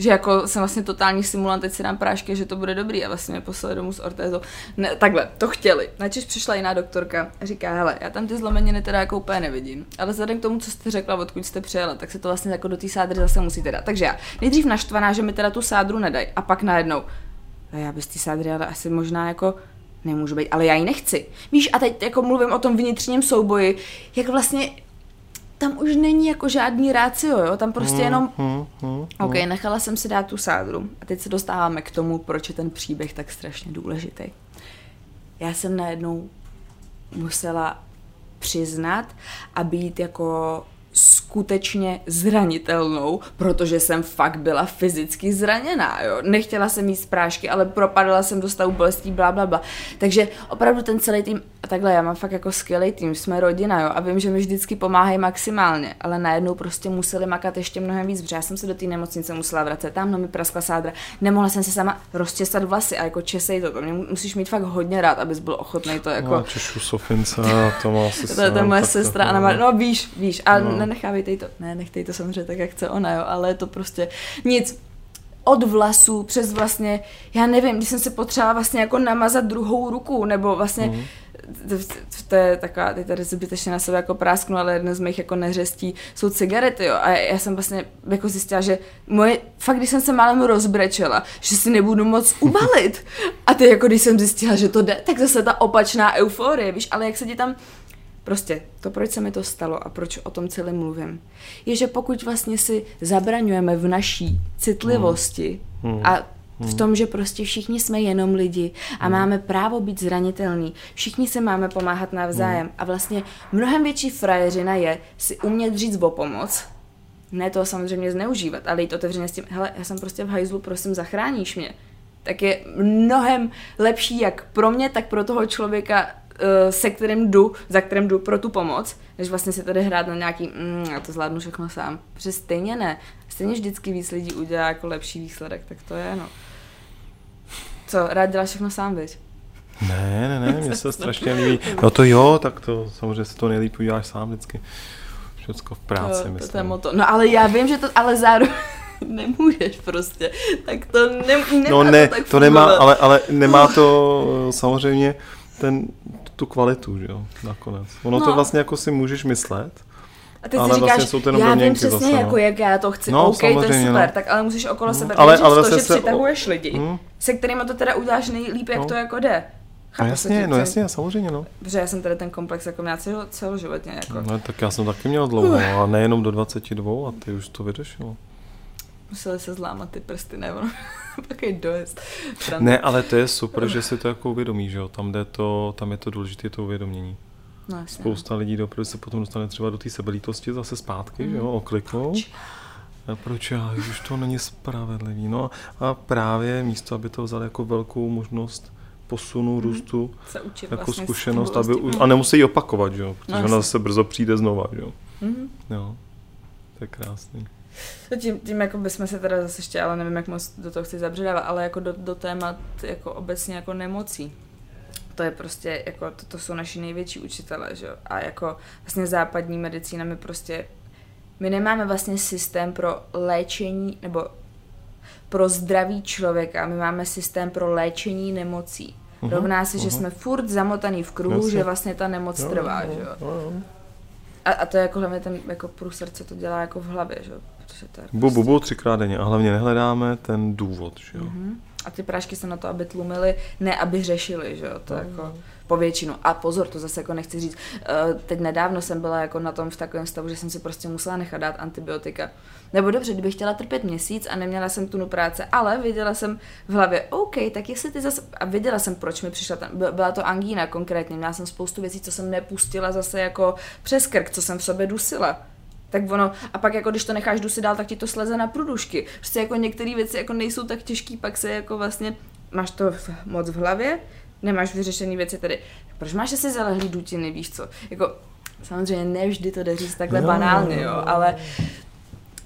B: že jako jsem vlastně totální simulant, teď si dám prášky, že to bude dobrý a vlastně mě poslali domů s ortézou. Ne, takhle, to chtěli. Načež přišla jiná doktorka a říká, hele, já tam ty zlomeniny teda jako úplně nevidím, ale vzhledem k tomu, co jste řekla, odkud jste přijela, tak se to vlastně jako do té sádry zase musíte dát. Takže já nejdřív naštvaná, že mi teda tu sádru nedají a pak najednou, a já bez té sádry ale asi možná jako nemůžu být, ale já ji nechci. Víš, a teď jako mluvím o tom vnitřním souboji, jak vlastně tam už není jako žádný rácio, jo? tam prostě hmm, jenom, hmm, hmm, ok, nechala jsem si dát tu sádru a teď se dostáváme k tomu, proč je ten příběh tak strašně důležitý. Já jsem najednou musela přiznat a být jako skutečně zranitelnou, protože jsem fakt byla fyzicky zraněná, jo. Nechtěla jsem mít prášky, ale propadala jsem do stavu bolestí, bla, bla, bla. Takže opravdu ten celý tým, a takhle, já mám fakt jako skvělý tým, jsme rodina, jo, a vím, že mi vždycky pomáhají maximálně, ale najednou prostě museli makat ještě mnohem víc, protože já jsem se do té nemocnice musela vracet, tam no mi praskla sádra, nemohla jsem si sama rozčesat vlasy a jako česej to, to mě musíš mít fakt hodně rád, abys byl ochotný to jako... No,
A: Češu Sofince, to má asi
B: To je moje sestra, Anna, no víš, víš, a no nenechávejte to, ne, nechtej to samozřejmě tak, jak chce ona, jo, ale je to prostě nic, od vlasů přes vlastně, já nevím, když jsem se potřebovala vlastně jako namazat druhou ruku, nebo vlastně mm. to, to je taková, teď tady zbytečně na sebe jako prásknu, ale jedna z mých jako neřestí jsou cigarety, jo, a já jsem vlastně jako zjistila, že moje, fakt když jsem se málem rozbrečela, že si nebudu moc ubalit, a ty jako když jsem zjistila, že to jde, tak zase ta opačná euforie, víš, ale jak se ti tam Prostě to, proč se mi to stalo a proč o tom celém mluvím, je, že pokud vlastně si zabraňujeme v naší citlivosti hmm. Hmm. a v tom, že prostě všichni jsme jenom lidi a hmm. máme právo být zranitelní, všichni se máme pomáhat navzájem hmm. a vlastně mnohem větší frajeřina je si umět říct o pomoc, ne to samozřejmě zneužívat, ale jít otevřeně s tím, hele, já jsem prostě v hajzlu, prosím, zachráníš mě. Tak je mnohem lepší jak pro mě, tak pro toho člověka se kterým jdu, za kterým jdu pro tu pomoc, než vlastně si tady hrát na nějaký, mm, já to zvládnu všechno sám. Protože stejně ne. Stejně vždycky víc lidí udělá jako lepší výsledek, tak to je, no. Co, rád děláš všechno sám, viď?
A: Ne, ne, ne, mně se strašně líbí. No to jo, tak to samozřejmě se to nejlíp uděláš sám vždycky. Všecko v práci, to, myslím.
B: To je moto. No ale já vím, že to, ale zároveň nemůžeš prostě, tak to ne, nemá
A: No ne, to, tak to nemá, ale, ale nemá to samozřejmě ten, tu kvalitu, že jo, nakonec. Ono no. to vlastně jako si můžeš myslet,
B: a ty ale si říkáš, vlastně jsou to já vím přesně, zase, no. jako jak já to chci, no, OK, to je super, no. tak ale musíš okolo no. sebe ale, ale to, že přitahuješ o... lidi, hmm. se kterými to teda uděláš nejlíp, jak no. to jako jde.
A: Chápu no jasně, no jasně, samozřejmě, no.
B: Protože já jsem tady ten komplex jako měla celo, celoživotně. Jako.
A: No, tak já jsem taky měl dlouho, uh. a nejenom do 22 a ty už to vyřešil.
B: Museli se zlámat ty prsty, ne? Takový dojezd.
A: Ne, ale to je super, že si to jako uvědomí, že jo? Tam, jde to, tam je to důležité, to uvědomění. No, jasně. Spousta lidí doprve se potom dostane třeba do té sebelítosti zase zpátky, mm. jo, okliknou. A proč já, už to není spravedlivý. No a právě místo, aby to vzali jako velkou možnost posunu, mm. růstu, jako vlastně zkušenost, aby, a nemusí ji opakovat, že jo, protože no, ona zase brzo přijde znova, že jo. Mm. Jo, to je krásný.
B: No tím, tím jako bychom se teda zase ještě, ale nevím, jak moc do toho chci zabředávat, ale jako do, do témat jako obecně jako nemocí. To je prostě, jako, to, to jsou naši největší učitelé, že jo? A jako vlastně západní medicína my prostě, my nemáme vlastně systém pro léčení, nebo pro zdraví člověka, my máme systém pro léčení nemocí. Uh-huh, Rovná se, že jsme furt zamotaný v kruhu, Jasně. že vlastně ta nemoc jo, trvá, jo, že jo. jo. A, a to je jako hlavně ten jako prů srdce to dělá jako v hlavě, že jo.
A: Protože to je prostě... Bu, bu, třikrát denně a hlavně nehledáme ten důvod, že jo. Mm-hmm.
B: A ty prášky se na to, aby tlumily, ne aby řešili, že jo, to mm. jako po většinu. A pozor, to zase jako nechci říct, uh, teď nedávno jsem byla jako na tom v takovém stavu, že jsem si prostě musela nechat dát antibiotika. Nebo dobře, kdybych chtěla trpět měsíc a neměla jsem tu práce, ale věděla jsem v hlavě, OK, tak jestli ty zase, a věděla jsem, proč mi přišla, tam, byla to angína konkrétně, měla jsem spoustu věcí, co jsem nepustila zase jako přes krk, co jsem v sobě dusila tak ono, a pak jako když to necháš dusit dál, tak ti to sleze na prudušky. Prostě jako některé věci jako nejsou tak těžké, pak se jako vlastně, máš to moc v hlavě, nemáš vyřešené věci tady. Proč máš asi zalehlý dutiny, víš co? Jako, samozřejmě ne vždy to jde říct takhle no, banálně, jo, ale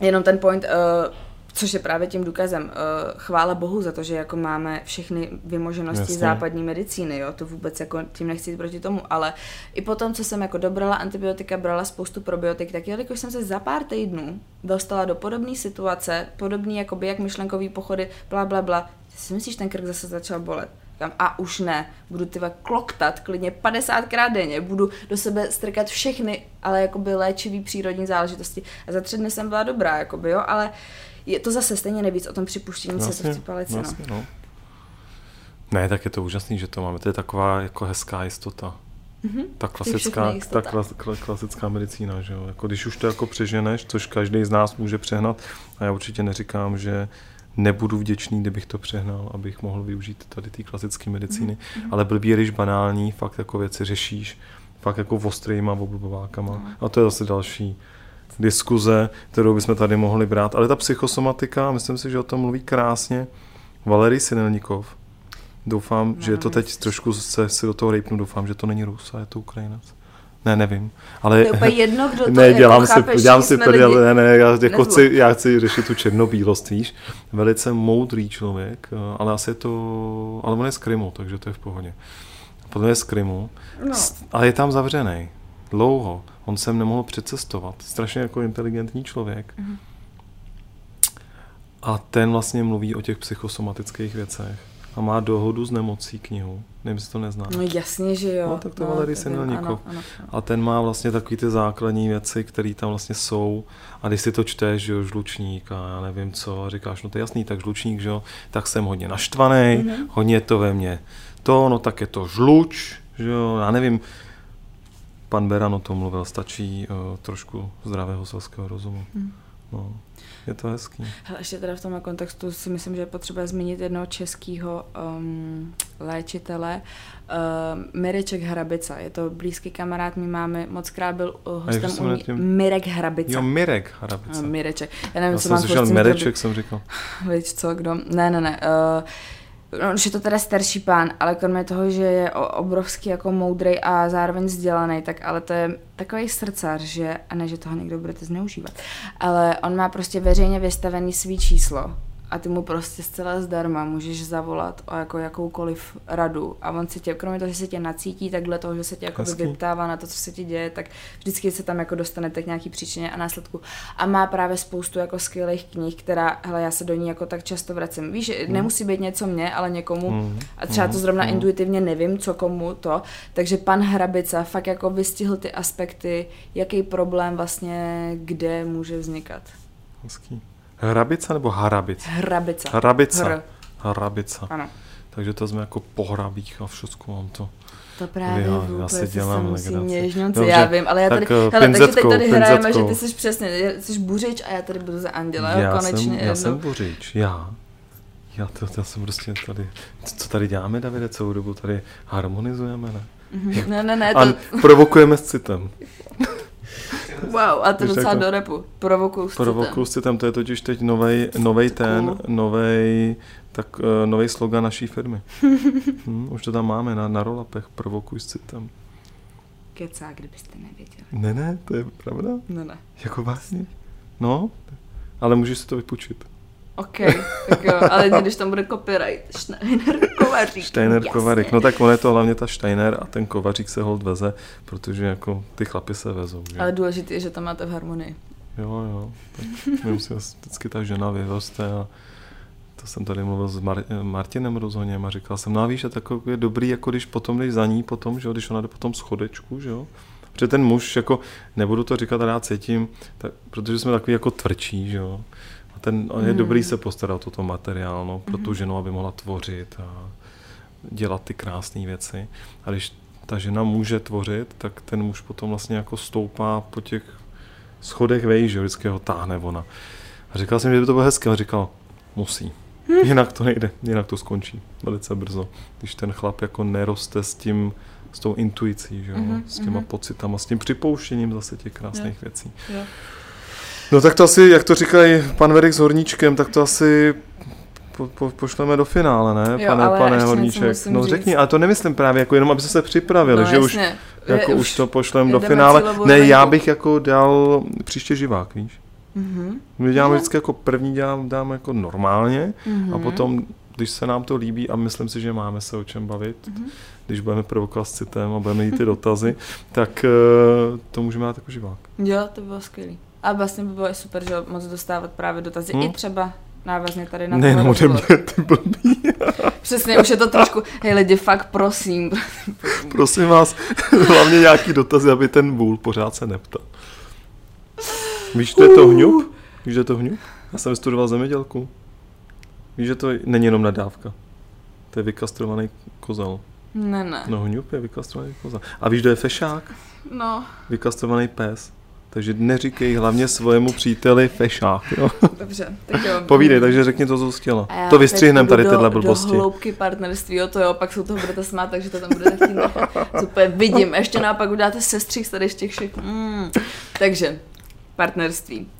B: jenom ten point, uh, což je právě tím důkazem. Uh, chvála Bohu za to, že jako máme všechny vymoženosti Jasně. západní medicíny, jo, to vůbec jako tím nechci jít proti tomu, ale i potom, co jsem jako dobrala antibiotika, brala spoustu probiotik, tak jelikož jsem se za pár týdnů dostala do podobné situace, podobný jakoby jak myšlenkový pochody, bla bla bla, si myslíš, ten krk zase začal bolet? Říkám, a už ne, budu ty kloktat klidně 50krát denně, budu do sebe strkat všechny, ale jakoby léčivý přírodní záležitosti. A za tři dny jsem byla dobrá, jakoby, jo, ale je to zase stejně nejvíc o tom připuštění se v palici, no. no.
A: Ne, tak je to úžasný, že to máme. To je taková jako hezká jistota. Mm-hmm. Ta klasická, ta klas, klasická medicína, že jo? Jako když už to jako přeženeš, což každý z nás může přehnat, a já určitě neříkám, že nebudu vděčný, kdybych to přehnal, abych mohl využít tady ty klasické medicíny, mm-hmm. ale blbý, když banální, fakt jako věci řešíš, fakt jako ostrýma oblbovákama. Mm. A to je zase další diskuze, kterou bychom tady mohli brát. Ale ta psychosomatika, myslím si, že o tom mluví krásně Valery Sinelníkov. Doufám, no, že je to teď trošku se si do toho rejpnu, doufám, že to není Rus a je to Ukrajinec. Ne, nevím. Ale
B: to je úplně jedno, kdo to
A: ne, jako dělám si, chápeš, dělám si tady, ne, ne, já, jako chci, já chci řešit tu černobílost, víš. Velice moudrý člověk, eh, ale asi je to, ale on je z Krymu, takže to je v pohodě. Potom je z Krymu, no. ale je tam zavřený. Dlouho. On sem nemohl přecestovat. Strašně jako inteligentní člověk. Mm-hmm. A ten vlastně mluví o těch psychosomatických věcech a má dohodu s nemocí knihu. Nevím, jestli to nezná.
B: No jasně, že jo.
A: No, tak to no, Valery Sinelníkov. A ten má vlastně takový ty základní věci, které tam vlastně jsou. A když si to čteš, že jo, žlučník a já nevím co, a říkáš, no to je jasný, tak žlučník, že jo, tak jsem hodně naštvaný, mm-hmm. hodně to ve mně to, no tak je to žluč, že jo, já nevím, pan Beran o tom mluvil, stačí uh, trošku zdravého selského rozumu. Mm. No. Je to hezký.
B: Hele, ještě teda v tomhle kontextu si myslím, že je potřeba zmínit jednoho českého um, léčitele, uh, Mireček Hrabica. Je to blízký kamarád, my máme, moc krát byl uh, hostem u ní, Mirek Hrabica.
A: Jo, Mirek Hrabica.
B: Uh, Mireček. Já nevím,
A: Já
B: co
A: jsem slyšel Mireček, jsem říkal.
B: Víš co, kdo? Ne, ne, ne. Uh, No, už je to teda starší pán, ale kromě toho, že je obrovský jako moudrý a zároveň vzdělaný, tak ale to je takový srdcař, že, a ne, že toho někdo budete zneužívat, ale on má prostě veřejně vystavený svý číslo a ty mu prostě zcela zdarma můžeš zavolat o jako jakoukoliv radu a on si tě, kromě toho, že se tě nacítí, takhle toho, že se tě jako vyptává na to, co se ti děje, tak vždycky se tam jako dostanete k nějaký příčině a následku a má právě spoustu jako skvělých knih, která, hele, já se do ní jako tak často vracím. Víš, mm. nemusí být něco mě, ale někomu mm. a třeba to hmm. zrovna mm. intuitivně nevím, co komu to, takže pan Hrabica fakt jako vystihl ty aspekty, jaký problém vlastně kde může vznikat.
A: Hezký. Hrabica nebo harabica?
B: Hrabica.
A: Hrabica. Hr. Hrabica.
B: Ano.
A: Takže to jsme jako po hrabích a všechno mám to.
B: To právě já, vůbec, já si dělám legraci. já vím, ale já tady, tak, hele, takže teď tady hrajeme, že ty jsi přesně, jsi buřič a já tady budu za Anděla,
A: já
B: konečně. Jsem,
A: já jsem buřič, já. Já, to, já jsem prostě tady, co tady děláme, Davide, celou dobu tady harmonizujeme, ne?
B: Mm-hmm. Ne, ne, ne.
A: To... A provokujeme s citem.
B: Wow, a to docela do repu. Provokuju s
A: Provokuju s to je totiž teď novej, novej ten, cool. novej, tak uh, novej slogan naší firmy. hmm, už to tam máme na, na rolapech, provokuj s citem.
B: Kecá, kdybyste nevěděli.
A: Ne, ne, to je pravda.
B: Ne, ne.
A: Jako vlastně. No, ale můžeš si to vypučit.
B: OK, tak jo, ale když tam bude copyright, Steiner Kovařík.
A: Steiner Kovařík, no tak on je to hlavně ta Steiner a ten Kovařík se hold veze, protože jako ty chlapy se vezou. Že?
B: Ale důležité je, že to máte v harmonii.
A: Jo, jo, tak si vždycky ta žena vyroste a to jsem tady mluvil s Mar- Martinem Rozhoněm a říkal jsem, no a víš, a tak je dobrý, jako když potom jdeš za ní potom, že jo, když ona jde potom schodečku, že jo, Protože ten muž, jako, nebudu to říkat, ale já cítím, tak, protože jsme takový jako tvrdší, že jo, ten, a je mm. dobrý se postarat o to materiál, no, pro tu mhm. ženu, aby mohla tvořit a dělat ty krásné věci. A když ta žena může tvořit, tak ten muž potom vlastně jako stoupá po těch schodech vej, že vždycky ho táhne ona. A říkal jsem, že by to bylo hezké, a říkal, musí. Hm. Jinak to nejde, jinak to skončí velice brzo. Když ten chlap jako neroste s tím, s tou intuicí, že jo? Mm-hmm, s těma mm-hmm. pocitama, s tím připouštěním zase těch krásných jo. věcí. Jo. No tak to asi, jak to říkají pan Verik s Horníčkem, tak to asi po, po, pošleme do finále, ne,
B: jo,
A: pane, pane Horníček? No říct. řekni, ale to nemyslím právě jako jenom, aby se připravili, no, že jasně. už, jako je, už to pošleme do finále. Ne, já bych jako dal příště živák, víš? Mm-hmm. My děláme vždycky jako první dělám, dáme jako normálně mm-hmm. a potom, když se nám to líbí a myslím si, že máme se o čem bavit, mm-hmm. když budeme provokovat s citem a budeme mít ty dotazy, tak uh, to můžeme dát jako živák.
B: Jo, to bylo skvělé. A vlastně by bylo super, že moc dostávat právě dotazy hmm. i třeba návazně tady na
A: Ne, no, ode mě, ty blbý.
B: Přesně, už je to trošku, hej lidi, fakt prosím.
A: prosím vás, hlavně nějaký dotazy, aby ten vůl pořád se neptal. Víš, to je to hňup? Víš, že je to hňup? Já jsem vystudoval zemědělku. Víš, že to není jenom nadávka. To je vykastrovaný kozel.
B: Ne, ne.
A: No hňup je vykastrovaný kozel. A víš, kdo je fešák?
B: No.
A: Vykastrovaný pes. Takže neříkej hlavně svojemu příteli fešák. Jo?
B: Dobře, tak jo.
A: Povídej, takže řekni to, co jsi chtěla. To vystřihneme tady tyhle blbosti.
B: Do hloubky partnerství, jo, to jo, pak se toho budete smát, takže to tam budete chtít nechat. Super, vidím, ještě naopak uděláte sestřih tady z těch všech. Mm. Takže, partnerství.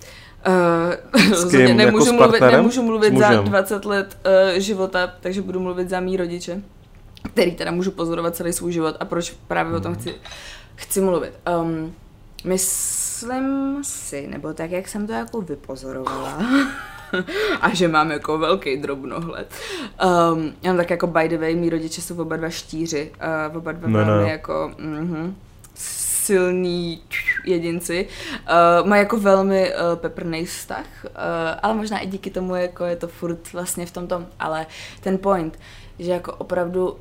B: Uh, rozhodně nemůžu, jako mluvit, nemůžu mluvit za 20 let uh, života, takže budu mluvit za mý rodiče, který teda můžu pozorovat celý svůj život a proč právě hmm. o tom chci, chci mluvit. Um, myslím si, nebo tak, jak jsem to jako vypozorovala, a že mám jako velký drobnohled. Um, já tak jako by the way, mý rodiče jsou oba dva štíři, uh, oba dva ne, velmi ne. jako mm-hmm, silní jedinci. Uh, mají jako velmi uh, peprný vztah, uh, ale možná i díky tomu jako je to furt vlastně v tom tom, ale ten point, že jako opravdu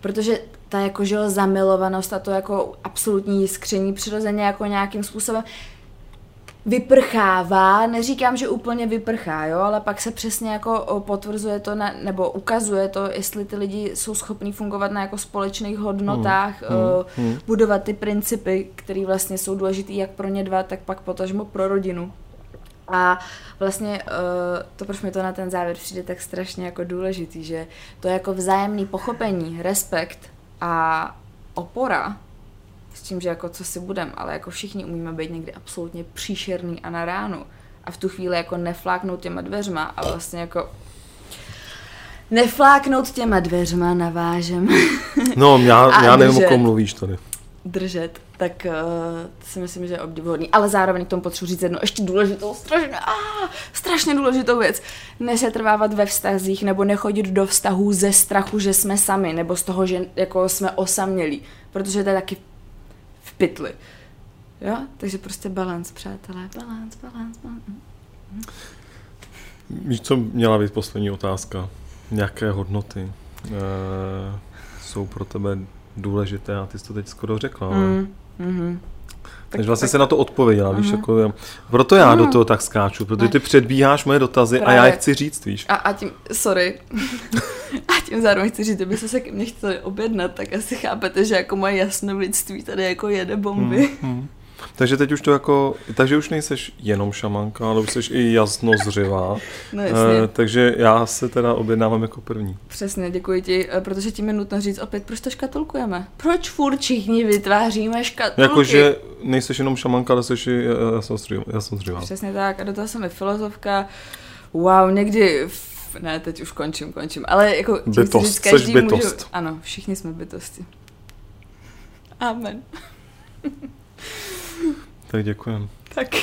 B: protože ta jako, že zamilovanost a to jako absolutní jiskření přirozeně jako nějakým způsobem vyprchává, neříkám, že úplně vyprchá, jo, ale pak se přesně jako potvrzuje to, na, nebo ukazuje to, jestli ty lidi jsou schopní fungovat na jako společných hodnotách, hmm, hmm, budovat ty principy, které vlastně jsou důležité jak pro ně dva, tak pak potažmo pro rodinu. A vlastně to, proč mi to na ten závěr přijde tak strašně jako důležitý, že to je jako vzájemný pochopení, respekt a opora s tím, že jako co si budem, ale jako všichni umíme být někdy absolutně příšerný a na ránu. A v tu chvíli jako nefláknout těma dveřma a vlastně jako nefláknout těma dveřma navážem.
A: No, já, já nevím, o kom mluvíš tady.
B: Držet, tak uh, si myslím, že je obdivuhodný. Ale zároveň k tomu potřebuji říct jednu ještě důležitou, strašně, ah, strašně důležitou věc. Nesetrvávat ve vztazích nebo nechodit do vztahů ze strachu, že jsme sami, nebo z toho, že jako jsme osamělí. Protože to je taky pytli. Jo? Takže prostě balans, přátelé. Balans, balans, balans.
A: Víš, co měla být poslední otázka? Jaké hodnoty e, jsou pro tebe důležité? A ty jsi to teď skoro řekla. Ale... Mm, mm-hmm. Takže vlastně tak... se na to odpověděla, víš, uh-huh. jako, proto já uh-huh. do toho tak skáču, protože ty předbíháš moje dotazy Právě. a já je chci říct, víš.
B: A, a tím, sorry, a tím zároveň chci říct, kdyby se ke mně chtěli objednat, tak asi chápete, že jako moje jasnovidství tady jako jede bomby. Uh-huh.
A: Takže teď už to jako, takže už nejseš jenom šamanka, ale už jsi i jasnozřivá. No jasně. E, takže já se teda objednávám jako první.
B: Přesně, děkuji ti, eh, protože tím je nutno říct opět, proč to škatulkujeme? Proč furt všichni vytváříme škatulky?
A: Jakože nejseš jenom šamanka, ale jsi i jasnozřivá.
B: Přesně tak, a do toho jsem i filozofka. Wow, někdy ne, teď už končím, končím. Ale jako
A: bytost, říct, každý bytost. Můžu,
B: ano, všichni jsme bytosti. Amen.
A: Tak děkujem.
B: Tak.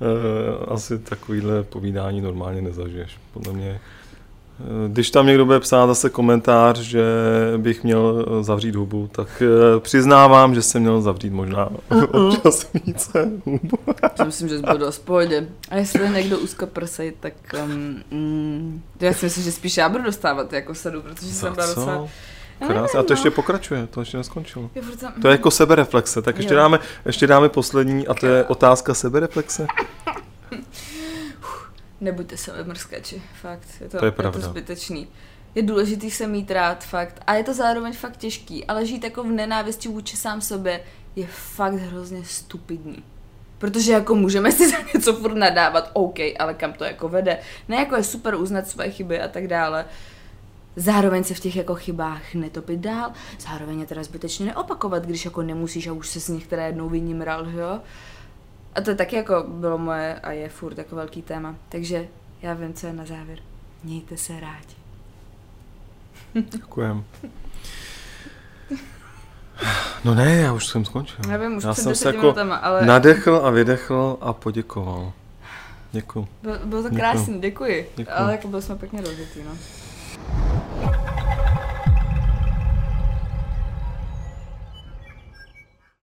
A: Eh, asi takovýhle povídání normálně nezažiješ. Podle mě eh, když tam někdo bude psát zase komentář, že bych měl zavřít hubu, tak eh, přiznávám, že jsem měl zavřít možná občas více hubu.
B: Já myslím, že budu v pohodě. A jestli je někdo úzkoprsej, tak um, mm, já si myslím, že spíš já budu dostávat jako sedu, protože Za jsem byla docela
A: Krásně. A to ještě pokračuje, to ještě neskončilo. To je jako sebereflexe, tak ještě dáme, ještě dáme poslední a to je otázka sebereflexe.
B: Nebuďte se mrskači, fakt. Je to,
A: To je
B: je to
A: pravda.
B: zbytečný. Je důležitý se mít rád, fakt. A je to zároveň fakt těžký, ale žít jako v nenávisti vůči sám sobě je fakt hrozně stupidní. Protože jako můžeme si za něco furt nadávat, OK, ale kam to jako vede. Ne jako je super uznat své chyby a tak dále. Zároveň se v těch jako chybách netopit dál, zároveň je teda zbytečně neopakovat, když jako nemusíš a už se z nich teda jednou vynímral, že jo? A to taky jako bylo moje a je furt jako velký téma. Takže já vím, co je na závěr. Mějte se rádi.
A: Děkujem. No ne, já už jsem skončil.
B: Já vím, už
A: já jsem se jako
B: minutama, ale
A: nadechl a vydechl a poděkoval. Děkuji.
B: bylo, bylo to krásný, děkuji.
A: Děkuju.
B: Ale jako byli jsme pěkně rozjetý, no. Thank you.